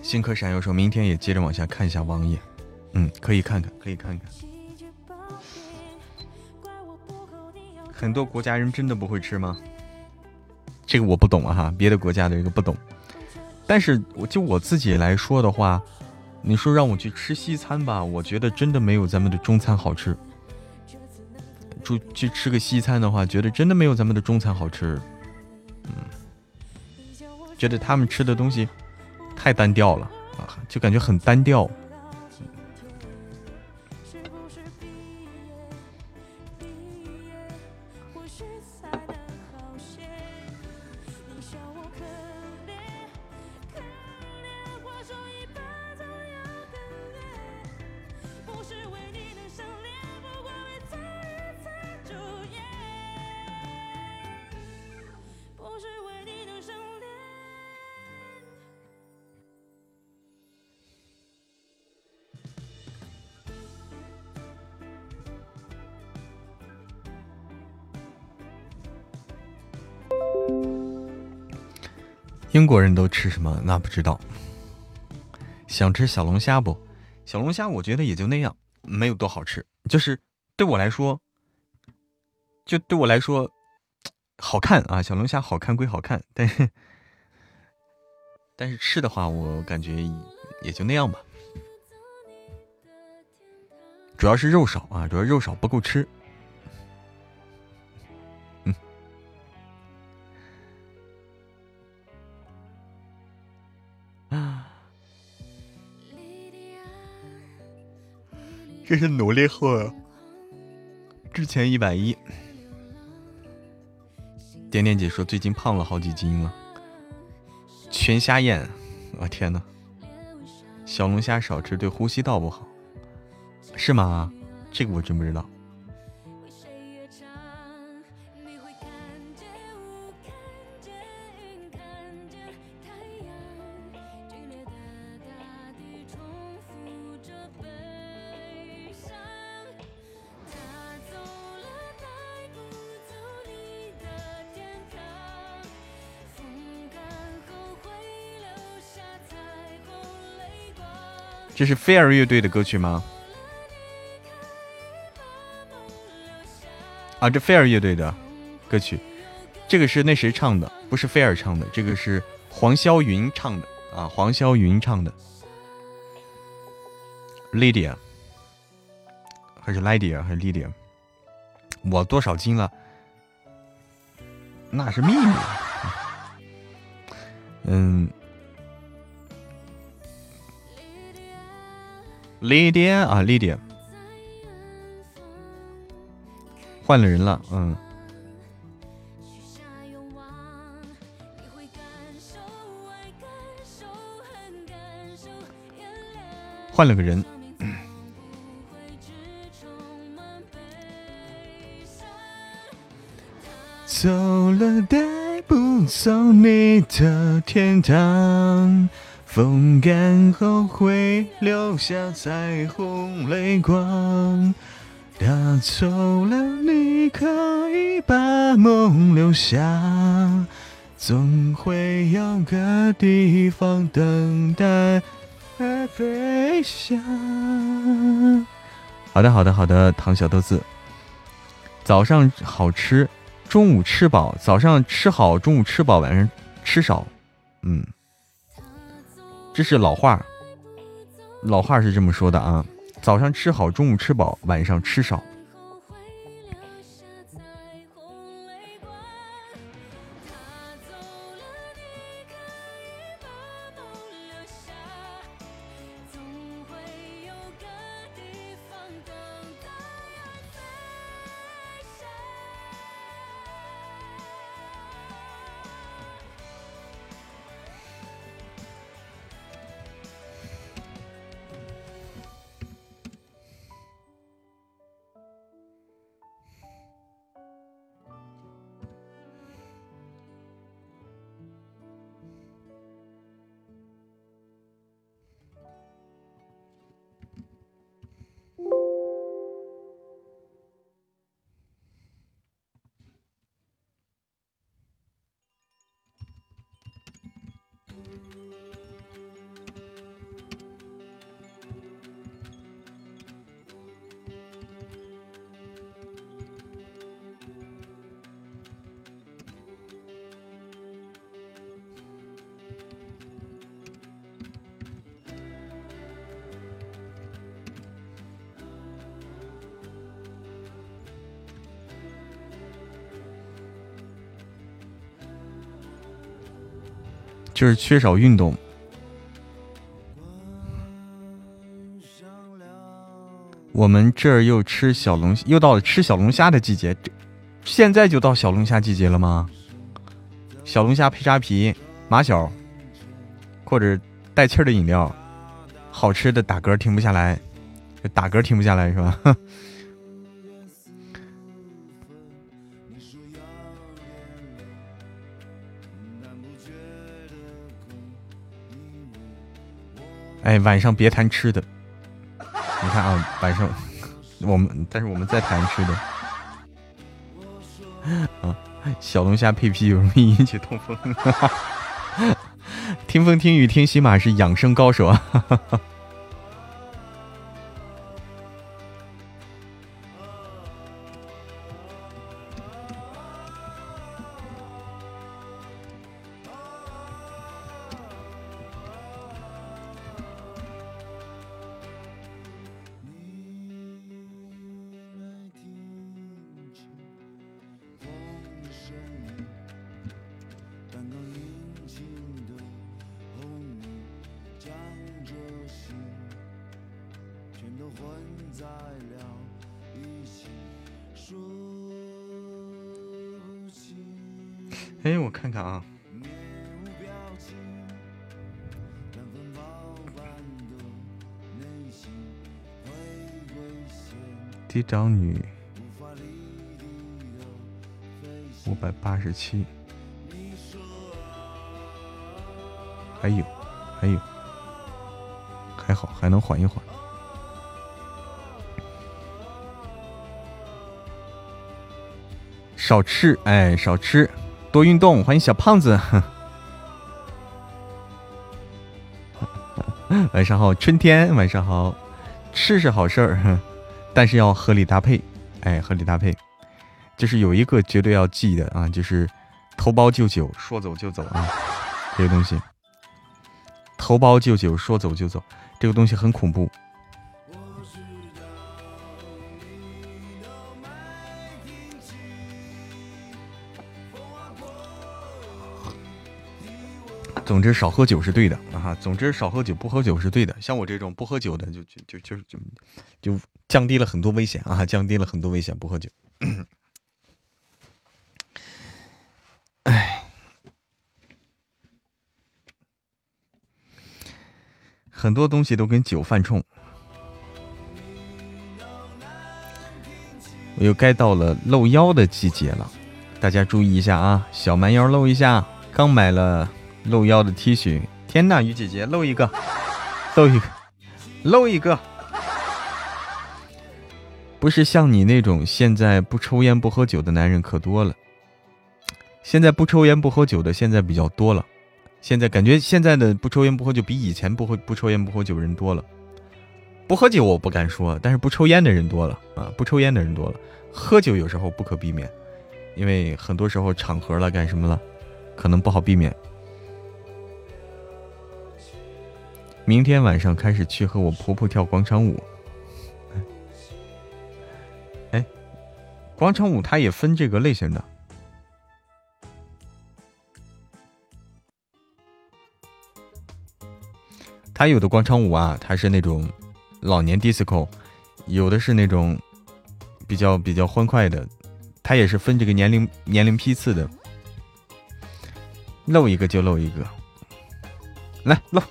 星客闪耀说：“明天也接着往下看一下网页。”嗯，可以看看，可以看看。很多国家人真的不会吃吗？这个我不懂啊哈，别的国家的这个不懂。但是，我就我自己来说的话，你说让我去吃西餐吧，我觉得真的没有咱们的中餐好吃。就去吃个西餐的话，觉得真的没有咱们的中餐好吃。嗯，觉得他们吃的东西太单调了啊，就感觉很单调。英国人都吃什么？那不知道。想吃小龙虾不？小龙虾我觉得也就那样，没有多好吃。就是对我来说，就对我来说，好看啊！小龙虾好看归好看，但是 *laughs* 但是吃的话，我感觉也就那样吧。主要是肉少啊，主要肉少不够吃。这是努力后，之前一百一。点点姐说最近胖了好几斤了，全虾宴，我天呐，小龙虾少吃对呼吸道不好，是吗？这个我真不知道。这是菲尔乐队的歌曲吗？啊，这菲尔乐队的歌曲，这个是那谁唱的？不是菲尔唱的，这个是黄霄云唱的啊，黄霄云唱的。Lydia 还是 Lydia 还是 Lydia？我多少斤了？那是秘密。嗯。Lydia 啊，Lydia，换了人了，嗯，换了个人，走了带不走你的天堂。风干后会留下彩虹泪光，带走了你可以把梦留下，总会有个地方等待飞翔。好的，好的，好的，唐小豆子。早上好吃，中午吃饱；早上吃好，中午吃饱，晚上吃少。嗯，这是老话，老话是这么说的啊。早上吃好，中午吃饱，晚上吃少。就是缺少运动。我们这儿又吃小龙，又到了吃小龙虾的季节。现在就到小龙虾季节了吗？小龙虾配扎皮、马小，或者带气儿的饮料，好吃的打嗝停不下来，打嗝停不下来是吧？哎，晚上别谈吃的。你看啊，晚上我们，但是我们在谈吃的。啊，小龙虾配啤酒容易引起痛风。*laughs* 听风听雨听喜马是养生高手啊。哈哈长女五百八十七，还有，还有，还好，还能缓一缓。少吃，哎，少吃，多运动。欢迎小胖子，*laughs* 晚上好，春天，晚上好，吃是好事儿。但是要合理搭配，哎，合理搭配，就是有一个绝对要记的啊，就是头孢就酒，说走就走啊，这个东西，头孢就酒，说走就走，这个东西很恐怖。总之少喝酒是对的啊！总之少喝酒不喝酒是对的。像我这种不喝酒的，就就就就就就降低了很多危险啊！降低了很多危险，不喝酒。哎，很多东西都跟酒犯冲。我又该到了露腰的季节了，大家注意一下啊！小蛮腰露一下，刚买了。露腰的 T 恤，天呐，雨姐姐露一个，露一个，露一个，不是像你那种现在不抽烟不喝酒的男人可多了，现在不抽烟不喝酒的现在比较多了，现在感觉现在的不抽烟不喝酒比以前不喝不抽烟不喝酒人多了。不喝酒我不敢说，但是不抽烟的人多了啊！不抽烟的人多了，喝酒有时候不可避免，因为很多时候场合了干什么了，可能不好避免。明天晚上开始去和我婆婆跳广场舞。广场舞它也分这个类型的，它有的广场舞啊，它是那种。老年 disco，有的是那种比较比较欢快的，它也是分这个年龄年龄批次的，露一个就露一个，来露，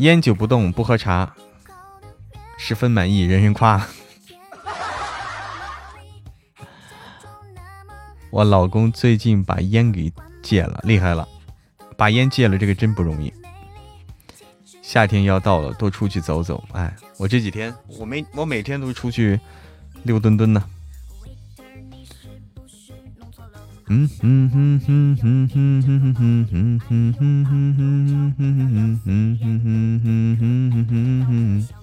烟酒不动不喝茶，十分满意，人人夸。我老公最近把烟给戒了，厉害了，把烟戒了，这个真不容易。夏天要到了，多出去走走。哎，我这几天我没我每天都出去溜墩墩呢。嗯哼哼哼哼哼哼哼哼哼哼哼哼哼哼哼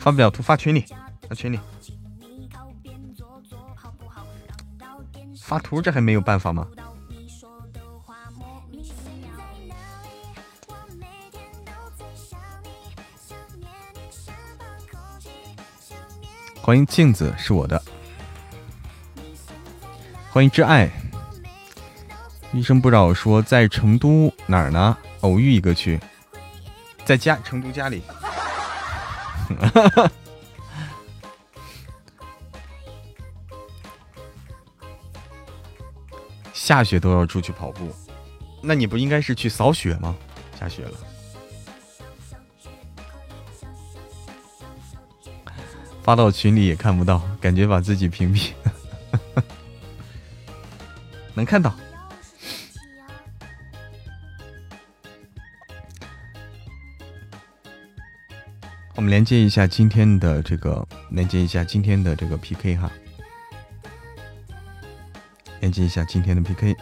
发不了图发群里，发群里。发图这还没有办法吗？欢迎镜子是我的，欢迎挚爱。医生不扰说在成都哪儿呢？偶遇一个去，在家成都家里。哈 *laughs* 哈下雪都要出去跑步，那你不应该是去扫雪吗？下雪了。发到群里也看不到，感觉把自己屏蔽。*laughs* 能看到。我们连接一下今天的这个，连接一下今天的这个 PK 哈，连接一下今天的 PK。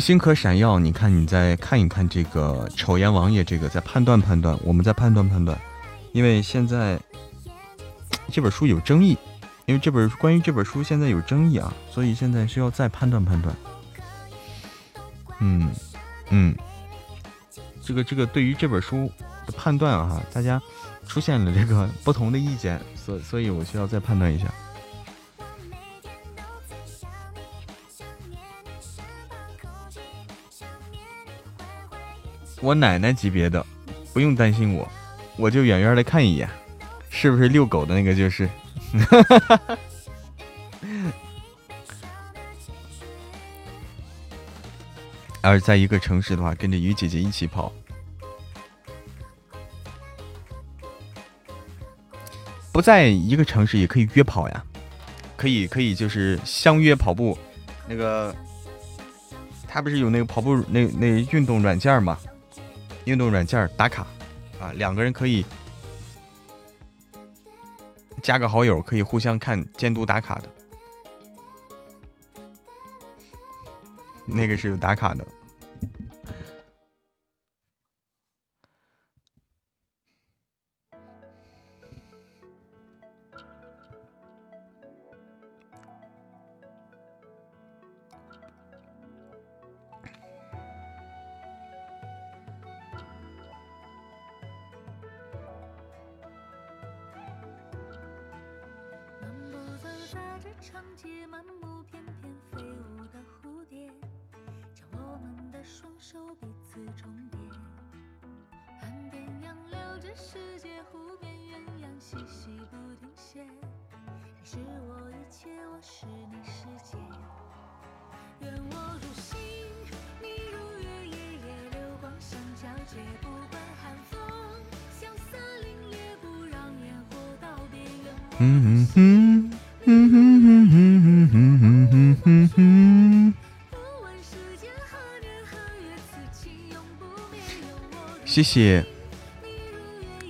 星可闪耀，你看，你再看一看这个丑颜王爷，这个再判断判断，我们再判断判断，因为现在这本书有争议，因为这本关于这本书现在有争议啊，所以现在需要再判断判断。嗯嗯，这个这个对于这本书的判断啊，大家出现了这个不同的意见，所所以我需要再判断一下。我奶奶级别的，不用担心我，我就远远的看一眼，是不是遛狗的那个就是。*laughs* 要是在一个城市的话，跟着鱼姐姐一起跑，不在一个城市也可以约跑呀，可以可以就是相约跑步，那个他不是有那个跑步那那运动软件吗？运动软件打卡，啊，两个人可以加个好友，可以互相看监督打卡的，那个是有打卡的。思重叠，岸边杨柳，这世界湖边鸳鸯嬉戏不停歇。你是我一切，我是你世界。愿我如星，你如月，夜夜流光相皎洁。不管寒风，萧瑟凛冽，不让烟火道别。谢谢，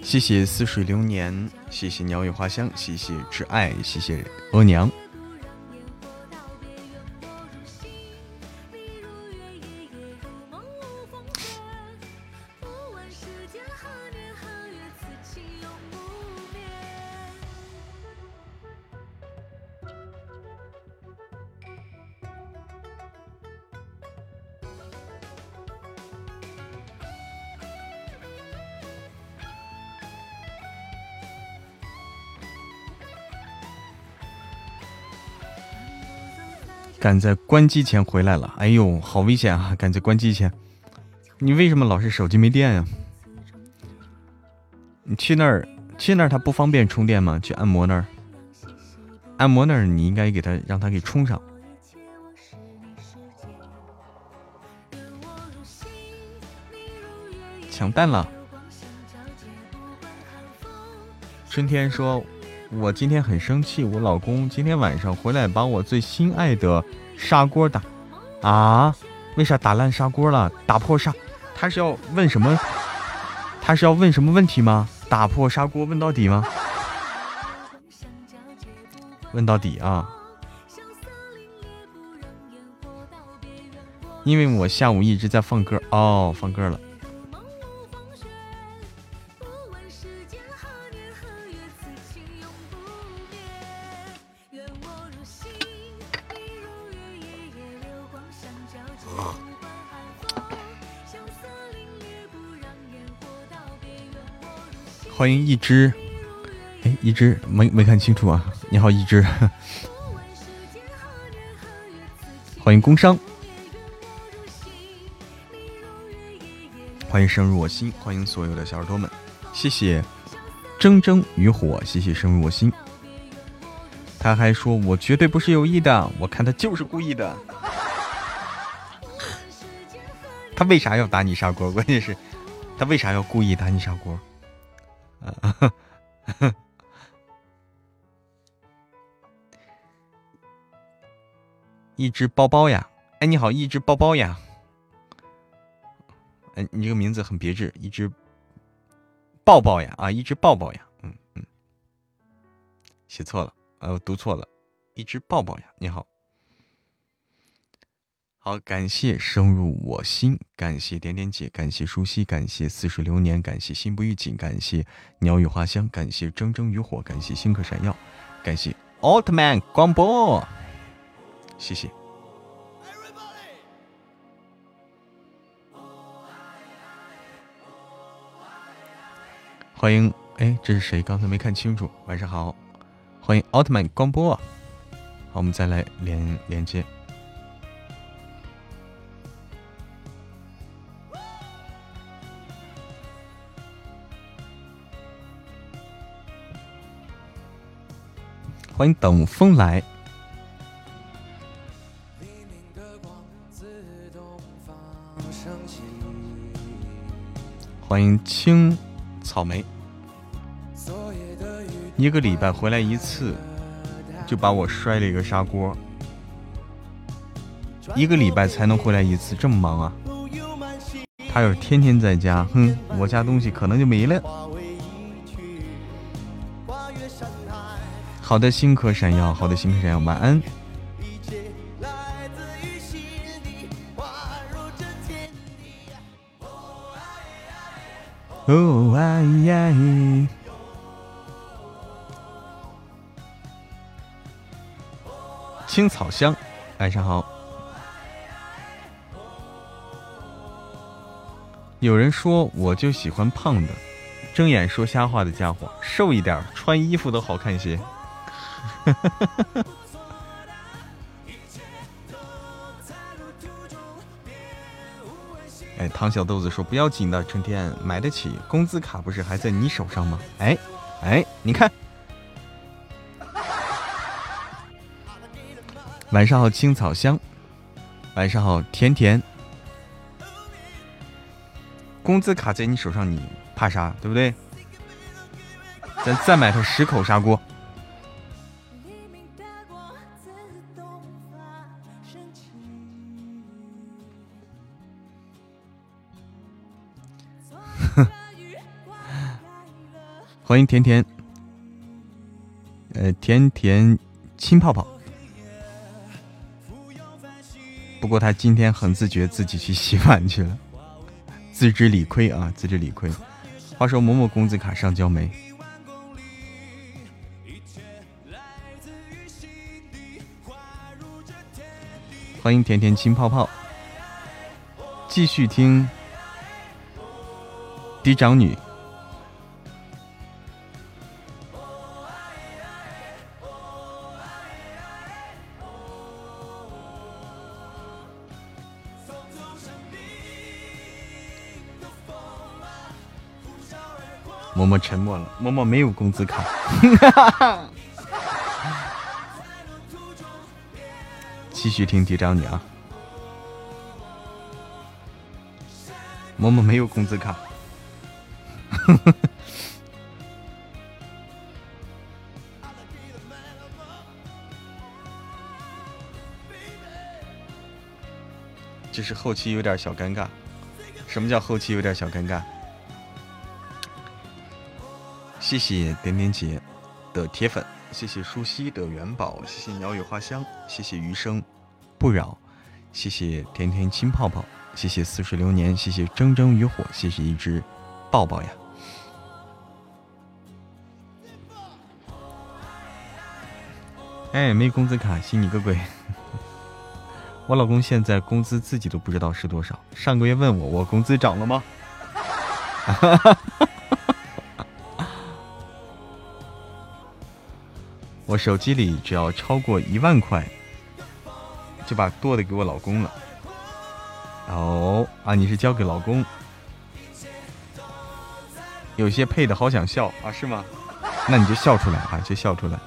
谢谢似水流年，谢谢鸟语花香，谢谢挚爱，谢谢额娘。赶在关机前回来了，哎呦，好危险啊！赶在关机前，你为什么老是手机没电呀？你去那儿，去那儿他不方便充电吗？去按摩那儿，按摩那儿你应该给他让他给充上。抢蛋了。春天说。我今天很生气，我老公今天晚上回来把我最心爱的砂锅打啊！为啥打烂砂锅了？打破砂，他是要问什么？他是要问什么问题吗？打破砂锅问到底吗？问到底啊！因为我下午一直在放歌哦，放歌了。欢迎一只，哎，一只没没看清楚啊！你好，一只，*laughs* 欢迎工商，欢迎生入我心，欢迎所有的小耳朵们，谢谢铮铮与火，谢谢生入我心。他还说我绝对不是有意的，我看他就是故意的。*laughs* 他为啥要打你砂锅？关键是，他为啥要故意打你砂锅？哈 *laughs* 哈一只包包呀！哎，你好，一只包包呀！哎，你这个名字很别致，一只抱抱呀！啊，一只抱抱呀！嗯嗯，写错了，呃，读错了，一只抱抱呀！你好。好，感谢深入我心，感谢点点姐，感谢舒西，感谢似水流年，感谢心不预警，感谢鸟语花香，感谢铮铮与火，感谢星河闪耀，感谢奥特曼广播，谢谢。欢迎，哎，这是谁？刚才没看清楚。晚上好，欢迎奥特曼光波。好，我们再来连连接。欢迎等风来，欢迎青草莓。一个礼拜回来一次，就把我摔了一个砂锅。一个礼拜才能回来一次，这么忙啊？他要是天天在家，哼，我家东西可能就没了。好的，星河闪耀，好的，星河闪耀，晚安。哦哎呀！青草香，晚上好。有人说我就喜欢胖的，睁眼说瞎话的家伙，瘦一点，穿衣服都好看些。哈哈哈哈哈！哎，唐小豆子说不要紧的，春天买得起，工资卡不是还在你手上吗？哎哎，你看，晚上好，青草香，晚上好，甜甜，工资卡在你手上，你怕啥？对不对？咱再买套十口砂锅。欢迎甜甜，呃，甜甜亲泡泡。不过他今天很自觉，自己去洗碗去了，自知理亏啊，自知理亏。话说，某某工资卡上交没？欢迎甜甜亲泡泡，继续听嫡长女。默默沉默了，默默没有工资卡。*laughs* 继续听嫡长女啊，默默没有工资卡。*laughs* 就是后期有点小尴尬。什么叫后期有点小尴尬？谢谢点点姐的铁粉，谢谢舒西的元宝，谢谢鸟语花香，谢谢余生不扰，谢谢甜甜亲泡泡，谢谢似水流年，谢谢铮铮渔火，谢谢一只抱抱呀！哎，没工资卡，信你个鬼！我老公现在工资自己都不知道是多少，上个月问我，我工资涨了吗哈哈哈？*laughs* 手机里只要超过一万块，就把多的给我老公了。哦啊，你是交给老公？有些配的好想笑啊，是吗？那你就笑出来啊，就笑出来。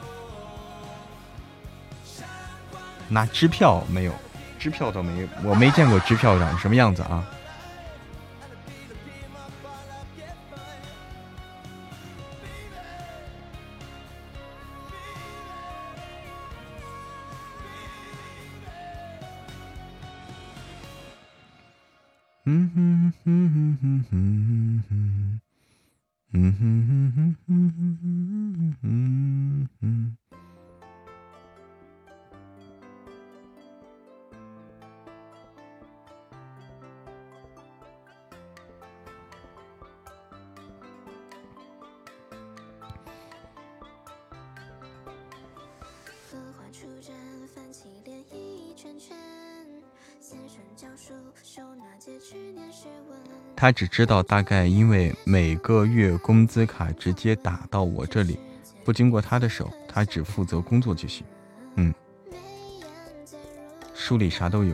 拿支票没有？支票倒没有，我没见过支票长什么样子啊。他只知道大概，因为每个月工资卡直接打到我这里，不经过他的手，他只负责工作就行。嗯，书里啥都有，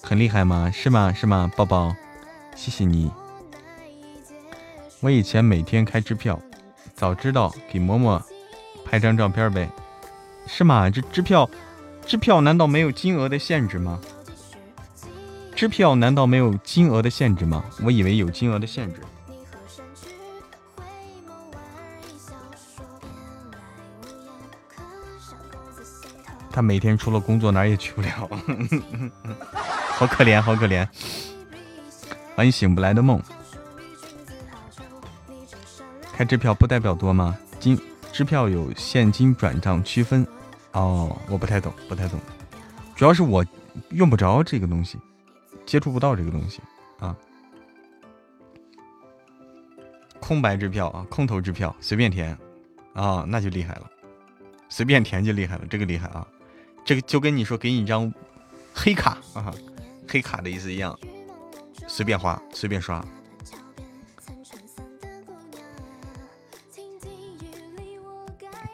很厉害吗？是吗？是吗？抱抱，谢谢你。我以前每天开支票，早知道给嬷嬷拍张照片呗。是吗？这支票，支票难道没有金额的限制吗？支票难道没有金额的限制吗？我以为有金额的限制。他每天除了工作哪儿也去不了，*laughs* 好可怜，好可怜。欢迎醒不来的梦。开支票不代表多吗？金支票有现金转账区分。哦，我不太懂，不太懂。主要是我用不着这个东西。接触不到这个东西啊，空白支票啊，空头支票随便填啊，那就厉害了，随便填就厉害了，这个厉害啊，这个就跟你说给你一张黑卡啊，黑卡的意思一样，随便花随便刷，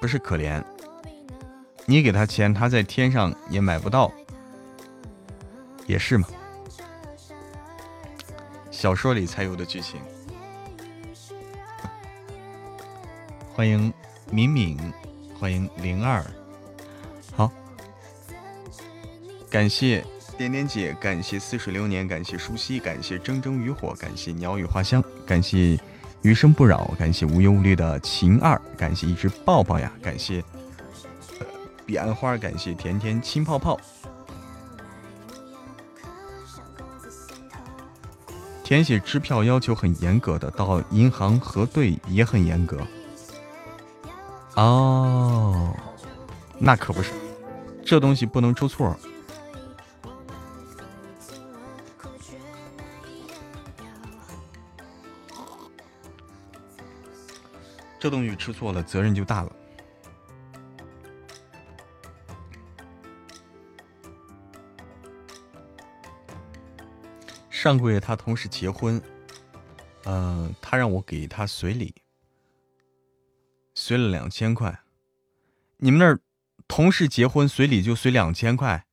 不是可怜，你给他钱，他在天上也买不到，也是嘛。小说里才有的剧情。欢迎敏敏，欢迎灵儿，好，感谢点点姐，感谢似水流年，感谢舒西，感谢铮铮渔火，感谢鸟语花香，感谢余生不扰，感谢无忧无虑的晴儿，感谢一只抱抱呀，感谢彼岸花，感谢甜甜亲泡泡。填写支票要求很严格的，到银行核对也很严格。哦，那可不是，这东西不能出错。这东西出错了，责任就大了。上个月他同事结婚，嗯，他让我给他随礼，随了两千块。你们那儿同事结婚随礼就随两千块？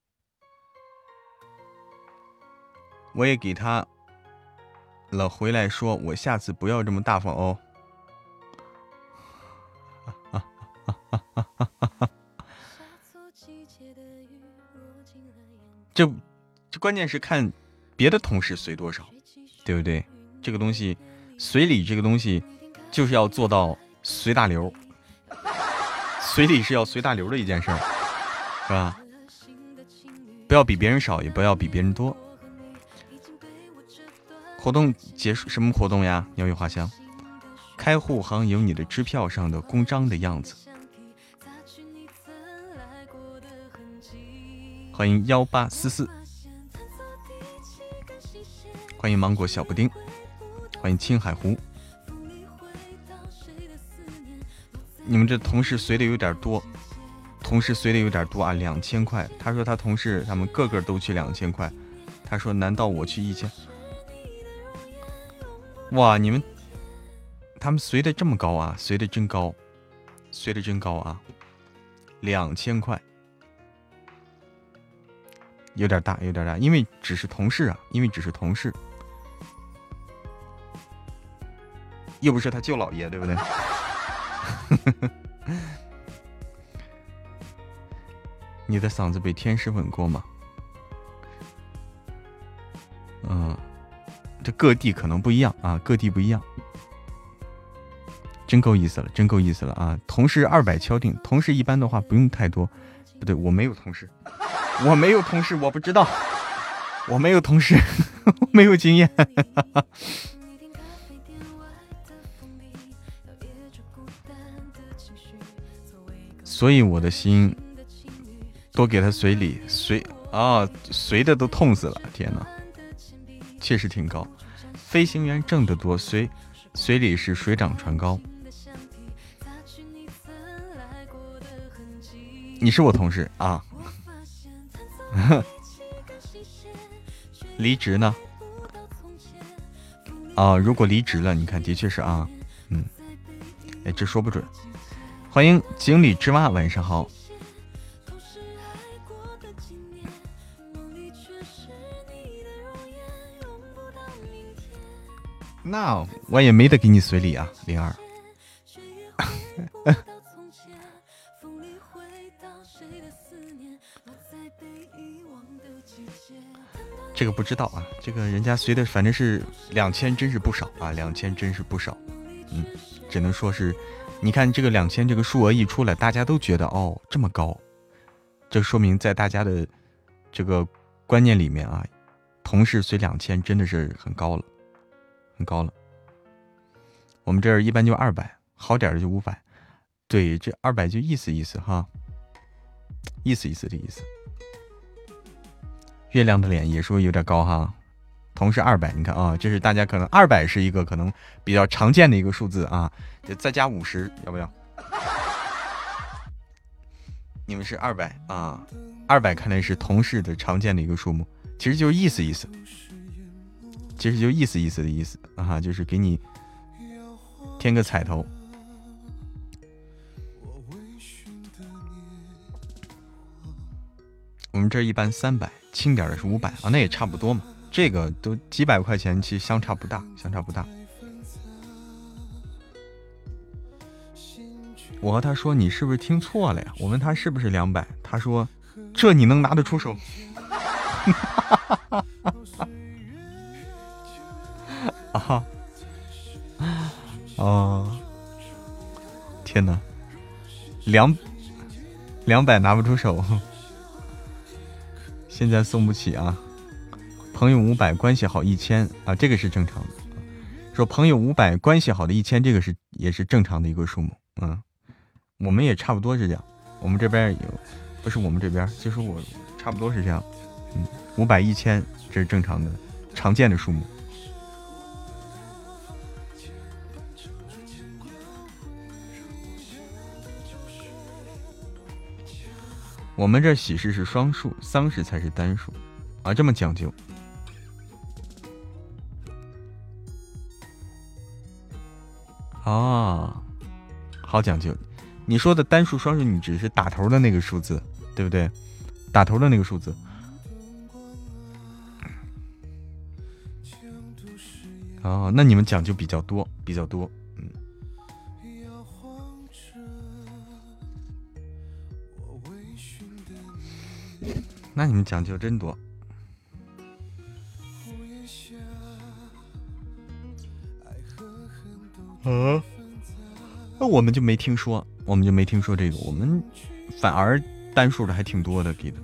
我也给他了，回来说我下次不要这么大方哦。*laughs* 这这关键是看。别的同事随多少，对不对？这个东西，随礼这个东西，就是要做到随大流。随礼是要随大流的一件事儿，是吧？不要比别人少，也不要比别人多。活动结束，什么活动呀？鸟语花香，开户行有你的支票上的公章的样子。欢迎幺八四四。欢迎芒果小布丁，欢迎青海湖。你们这同事随的有点多，同事随的有点多啊，两千块。他说他同事他们个个都去两千块，他说难道我去一千？哇，你们他们随的这么高啊，随的真高，随的真高啊，两千块。有点大，有点大，因为只是同事啊，因为只是同事。又不是他舅老爷，对不对？*laughs* 你的嗓子被天使吻过吗？嗯，这各地可能不一样啊，各地不一样。真够意思了，真够意思了啊！同事二百敲定，同事一般的话不用太多。不对，我没有同事，我没有同事，我不知道，我没有同事，*laughs* 没有经验。所以我的心多给他随礼随啊随的都痛死了，天哪，确实挺高。飞行员挣得多，随随礼是水涨船高。你是我同事啊？*laughs* 离职呢？啊，如果离职了，你看的确是啊，嗯，哎，这说不准。欢迎经理之蛙，晚上好。那我也没得给你随礼啊，灵儿。*laughs* 这个不知道啊，这个人家随的反正是两千，真是不少啊，两千真是不少。嗯，只能说是。你看这个两千这个数额一出来，大家都觉得哦这么高，这说明在大家的这个观念里面啊，同事随两千真的是很高了，很高了。我们这儿一般就二百，好点的就五百，对，这二百就意思意思哈，意思意思的意思。月亮的脸也说有点高哈。同事二百，你看啊，这是大家可能二百是一个可能比较常见的一个数字啊，得再加五十，要不要？*laughs* 你们是二百啊，二百看来是同事的常见的一个数目，其实就是意思意思，其实就意思意思的意思啊，就是给你添个彩头。我们这一般三百，轻点的是五百啊，那也差不多嘛。这个都几百块钱，其实相差不大，相差不大。我和他说：“你是不是听错了呀？”我问他是不是两百，他说：“这你能拿得出手？” *laughs* 啊！哦！天哪，两两百拿不出手，现在送不起啊！朋友五百，关系好一千啊，这个是正常的。说朋友五百，关系好的一千，这个是也是正常的一个数目。嗯，我们也差不多是这样。我们这边有，不是我们这边，就是我差不多是这样。嗯，五百一千，这是正常的、常见的数目。我们这喜事是双数，丧事才是单数，啊，这么讲究。哦，好讲究。你说的单数、双数，你只是打头的那个数字，对不对？打头的那个数字。哦，那你们讲究比较多，比较多。嗯那你们讲究真多，啊？那我们就没听说，我们就没听说这个，我们反而单数的还挺多的给的。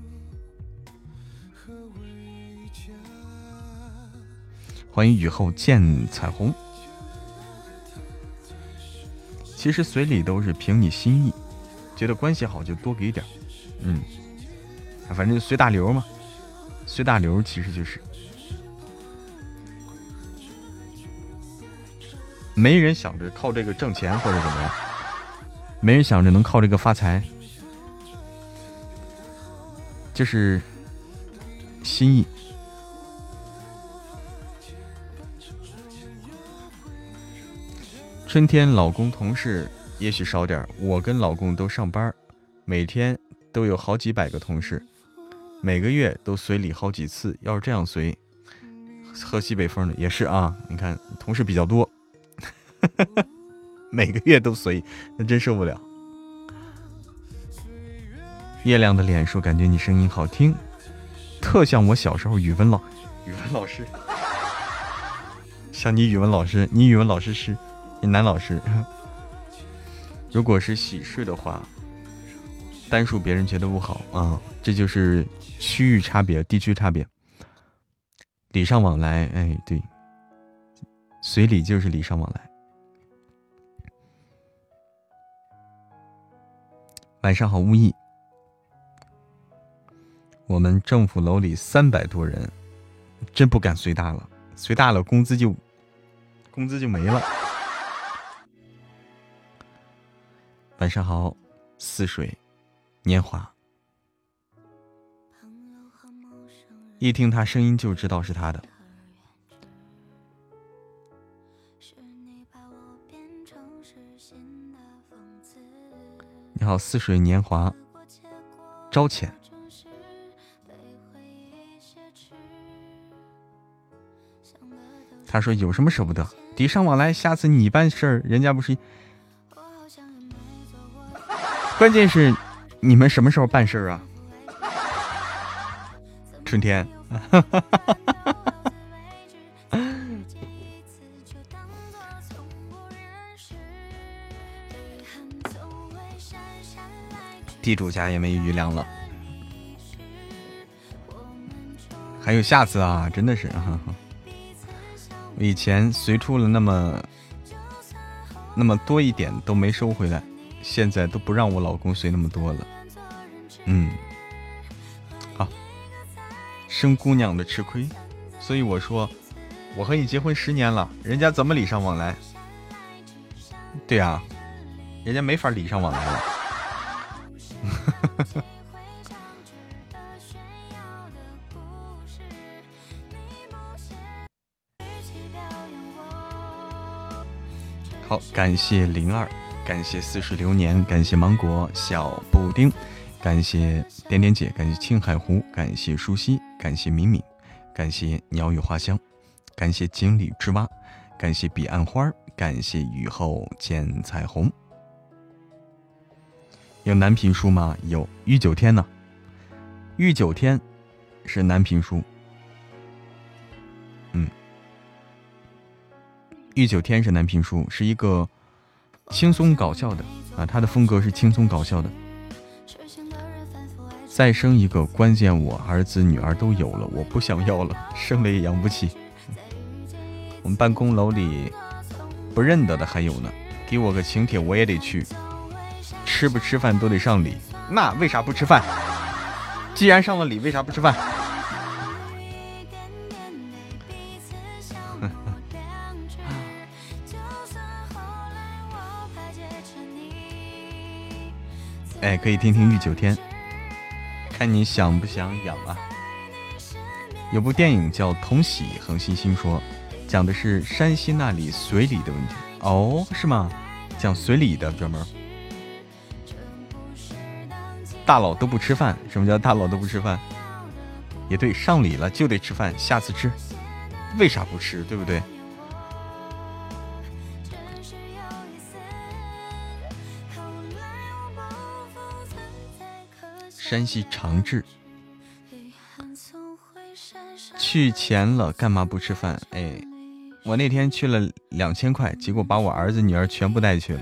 欢迎雨后见彩虹。其实随礼都是凭你心意，觉得关系好就多给点嗯。反正随大流嘛，随大流其实就是没人想着靠这个挣钱或者怎么样，没人想着能靠这个发财，就是心意。春天，老公同事也许少点我跟老公都上班，每天都有好几百个同事。每个月都随礼好几次，要是这样随，喝西北风的也是啊。你看同事比较多，*laughs* 每个月都随，那真受不了。月亮的脸说：“感觉你声音好听，特像我小时候语文老语文老师，像你语文老师，你语文老师是男老师。*laughs* 如果是喜事的话，单数别人觉得不好啊，这就是。”区域差别，地区差别，礼尚往来，哎，对，随礼就是礼尚往来。晚上好，无意。我们政府楼里三百多人，真不敢随大了，随大了工资就工资就没了。晚上好，似水年华。一听他声音就知道是他的。你好，似水年华，朝浅。他说有什么舍不得？礼尚往来，下次你办事儿，人家不是？关键是你们什么时候办事儿啊？春天，哈哈哈哈地主家也没余粮了，还有下次啊！真的是，我以前随出了那么那么多一点都没收回来，现在都不让我老公随那么多了，嗯。好生姑娘的吃亏，所以我说，我和你结婚十年了，人家怎么礼尚往来？对呀，人家没法礼尚往来了。感谢灵儿，感谢似水流年，感谢芒果小布丁。感谢点点姐，感谢青海湖，感谢舒西，感谢敏敏，感谢鸟语花香，感谢井里之蛙，感谢彼岸花，感谢雨后见彩虹。有男评书吗？有玉九天呢。玉九天是男评书。御九天是男评书，是一个轻松搞笑的啊，他的风格是轻松搞笑的。再生一个，关键我儿子女儿都有了，我不想要了，生了也养不起。我们办公楼里不认得的还有呢，给我个请帖我也得去。吃不吃饭都得上礼，那为啥不吃饭？既然上了礼，为啥不吃饭？哎，可以听听《玉九天》，看你想不想养啊？有部电影叫《同喜》，恒星星说，讲的是山西那里随礼的问题。哦，是吗？讲随礼的专门。大佬都不吃饭，什么叫大佬都不吃饭？也对，上礼了就得吃饭，下次吃。为啥不吃？对不对？山西长治，去钱了干嘛不吃饭？哎，我那天去了两千块，结果把我儿子女儿全部带去了。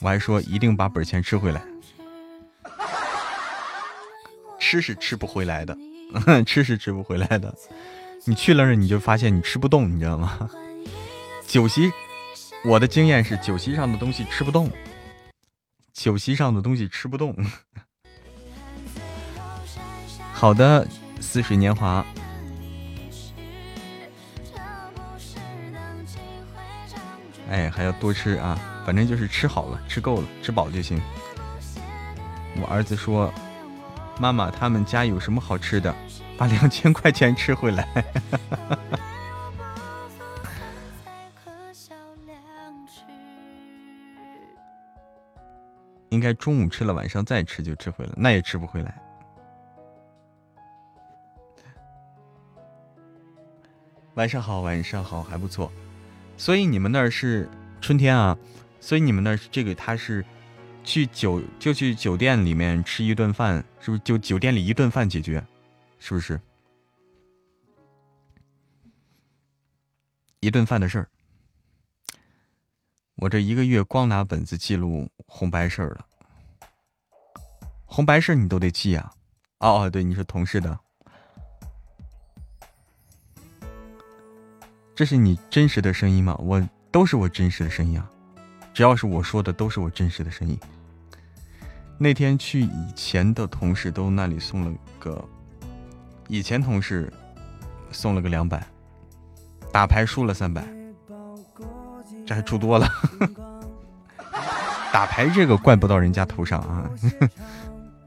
我还说一定把本钱吃回来。*laughs* 吃是吃不回来的，*laughs* 吃是吃不回来的。你去了那你就发现你吃不动，你知道吗？酒席，我的经验是酒席上的东西吃不动，酒席上的东西吃不动。好的，似水年华。哎，还要多吃啊，反正就是吃好了，吃够了，吃饱就行。我儿子说。妈妈，他们家有什么好吃的？把两千块钱吃回来。*laughs* 应该中午吃了，晚上再吃就吃回来，那也吃不回来。晚上好，晚上好，还不错。所以你们那儿是春天啊？所以你们那儿这个他是？去酒就去酒店里面吃一顿饭，是不是就酒店里一顿饭解决？是不是一顿饭的事儿？我这一个月光拿本子记录红白事儿了，红白事儿你都得记啊！哦哦，对，你是同事的，这是你真实的声音吗？我都是我真实的声音啊，只要是我说的都是我真实的声音。那天去以前的同事都那里送了个，以前同事送了个两百，打牌输了三百，这还出多了。*laughs* 打牌这个怪不到人家头上啊。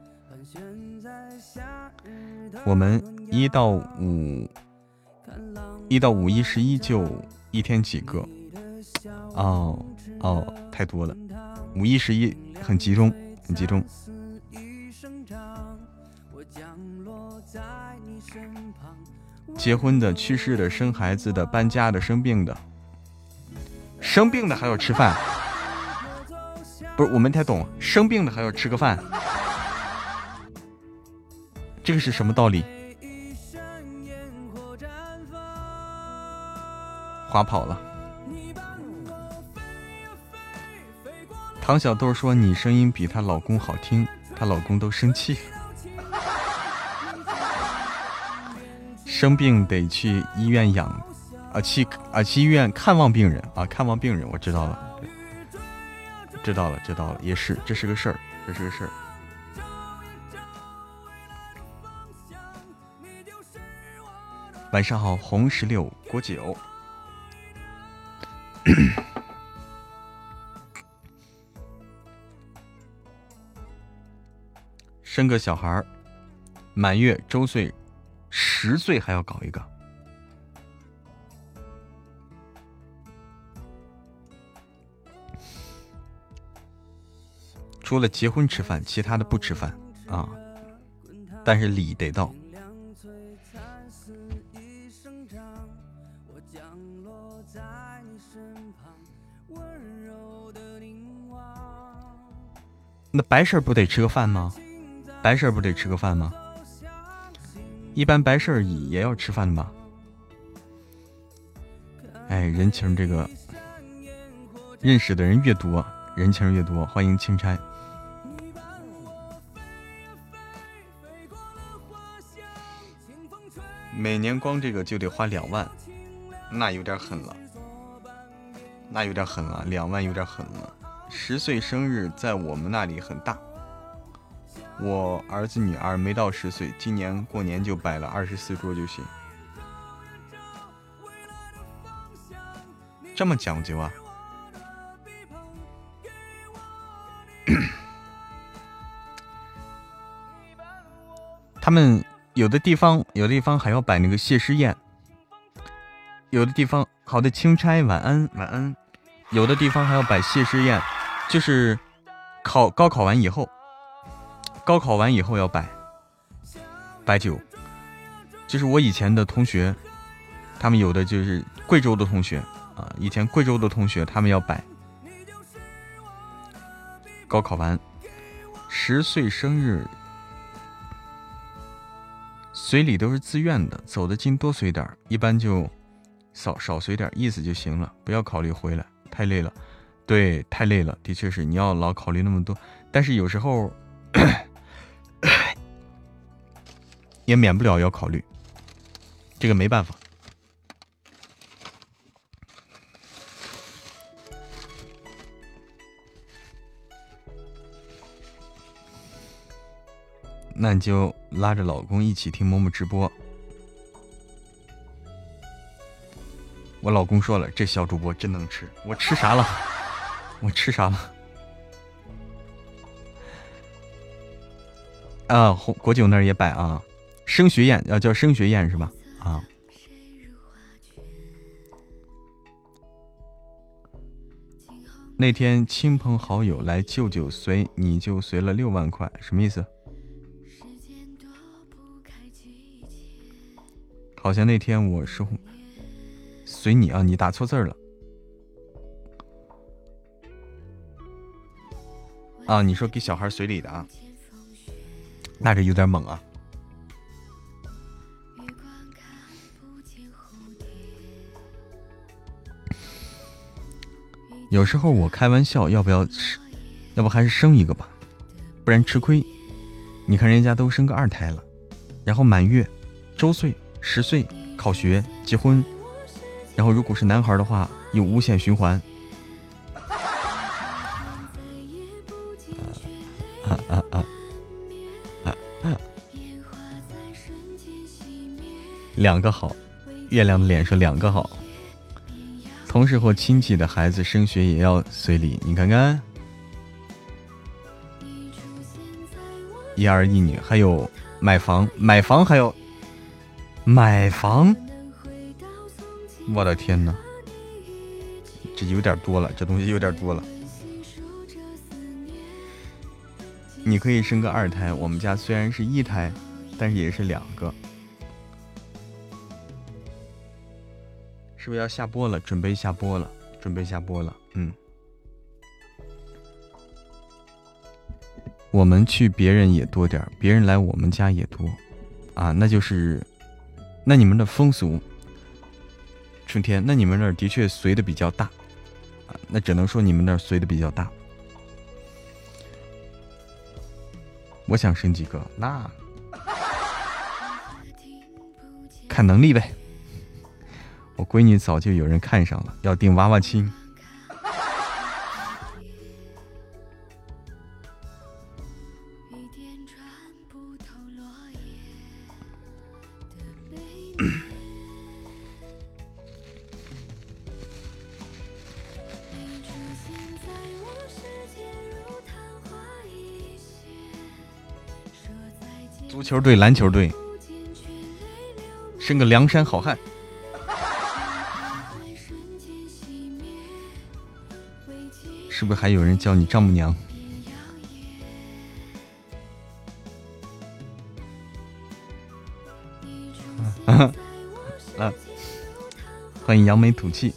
*laughs* 我们一到五，一到五一十一就一天几个，哦哦，太多了，五一十一很集中。很集中。结婚的、去世的、生孩子的、搬家的、生病的，生病的还要吃饭？不是我没太懂，生病的还要吃个饭，这个是什么道理？划跑了。唐小豆说：“你声音比她老公好听，她老公都生气。生病得去医院养，啊去啊去医院看望病人啊看望病人，我知道了，知道了知道了，也是这是个事儿，这是个事儿。晚上好，红石榴果酒。” *clears throat* 生个小孩儿，满月、周岁、十岁还要搞一个。除了结婚吃饭，其他的不吃饭啊。但是礼得到。那白事儿不得吃个饭吗？白事儿不得吃个饭吗？一般白事儿也要吃饭的吧？哎，人情这个，认识的人越多，人情越多。欢迎钦差。每年光这个就得花两万，那有点狠了，那有点狠了，两万有点狠了。十岁生日在我们那里很大，我儿子女儿没到十岁，今年过年就摆了二十四桌就行。这么讲究啊？*clears throat* 他们有的地方，有的地方还要摆那个谢师宴，有的地方，好的，钦差晚安晚安，有的地方还要摆谢师宴，就是考高考完以后，高考完以后要摆摆酒，就是我以前的同学，他们有的就是贵州的同学。啊，以前贵州的同学他们要摆高考完十岁生日，随礼都是自愿的，走得近多随点一般就少少随点意思就行了，不要考虑回来太累了。对，太累了，的确是你要老考虑那么多，但是有时候也免不了要考虑，这个没办法。那你就拉着老公一起听嬷嬷直播。我老公说了，这小主播真能吃。我吃啥了？我吃啥了？啊，红果酒那儿也摆啊，升学宴要叫升学宴是吧？啊。那天亲朋好友来舅舅随，你就随了六万块，什么意思？好像那天我是随你啊，你打错字了啊！你说给小孩随礼的啊，那这有点猛啊。有时候我开玩笑，要不要吃？要不还是生一个吧，不然吃亏。你看人家都生个二胎了，然后满月、周岁。十岁考学结婚，然后如果是男孩的话，有无限循环。两个好，月亮的脸说两个好。同事或亲戚的孩子升学也要随礼，你看看，一儿一女，还有买房，买房还有。买房，我的天哪，这有点多了，这东西有点多了。你可以生个二胎，我们家虽然是一胎，但是也是两个。是不是要下播了？准备下播了，准备下播了。嗯，我们去别人也多点别人来我们家也多，啊，那就是。那你们的风俗，春天，那你们那儿的确随的比较大，啊，那只能说你们那儿随的比较大。我想生几个，那 *laughs* 看能力呗。我闺女早就有人看上了，要订娃娃亲。*clears throat* 足球队、篮球队，生个梁山好汉，是不是还有人叫你丈母娘？*laughs* 啊，*laughs* 欢迎扬眉吐气。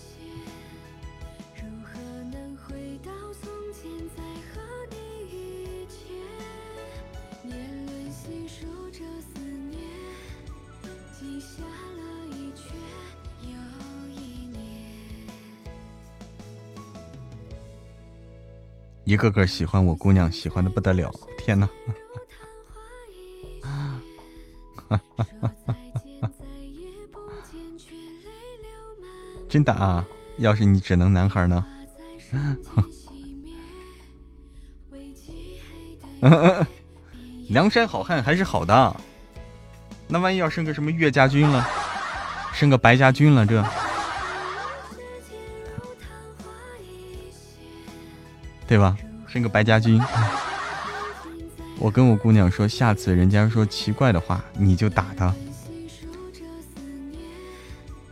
一个个喜欢我姑娘喜欢的不得了，天呐。哈哈哈哈，真的啊，要是你只能男孩呢？梁山好汉还是好的，那万一要生个什么岳家军了，生个白家军了这。对吧？生个白家军，我跟我姑娘说，下次人家说奇怪的话，你就打他。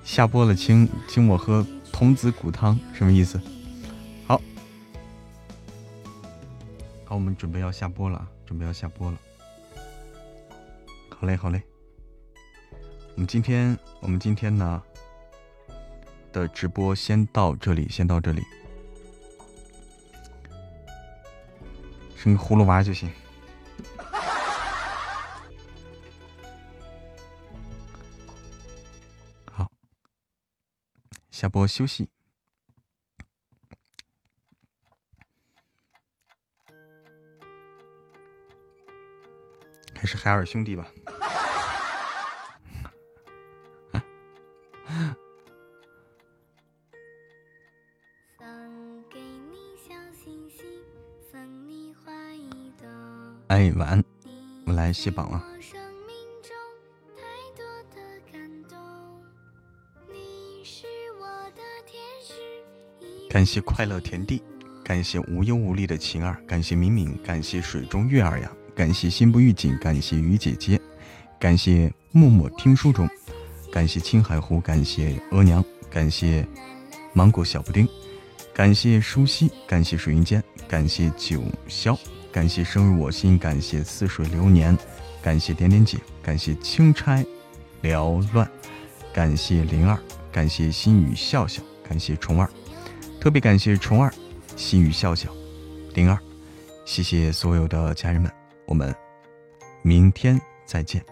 下播了，请请我喝童子骨汤，什么意思？好，好，我们准备要下播了，准备要下播了。好嘞，好嘞。我们今天，我们今天呢的直播先到这里，先到这里，生个葫芦娃就行。好下播休息，还是海尔兄弟吧。哎，晚安，我来卸榜了。感谢快乐田地，感谢无忧无虑的晴儿，感谢敏敏，感谢水中月儿呀，感谢心不预警，感谢鱼姐姐，感谢默默听书中，感谢青海湖，感谢额娘，感谢芒果小布丁，感谢舒心，感谢水云间，感谢九霄，感谢生入我心，感谢似水流年，感谢点点姐，感谢钦差缭乱，感谢灵儿，感谢心语笑笑，感谢虫儿。特别感谢虫儿、心语笑笑、灵儿，谢谢所有的家人们，我们明天再见。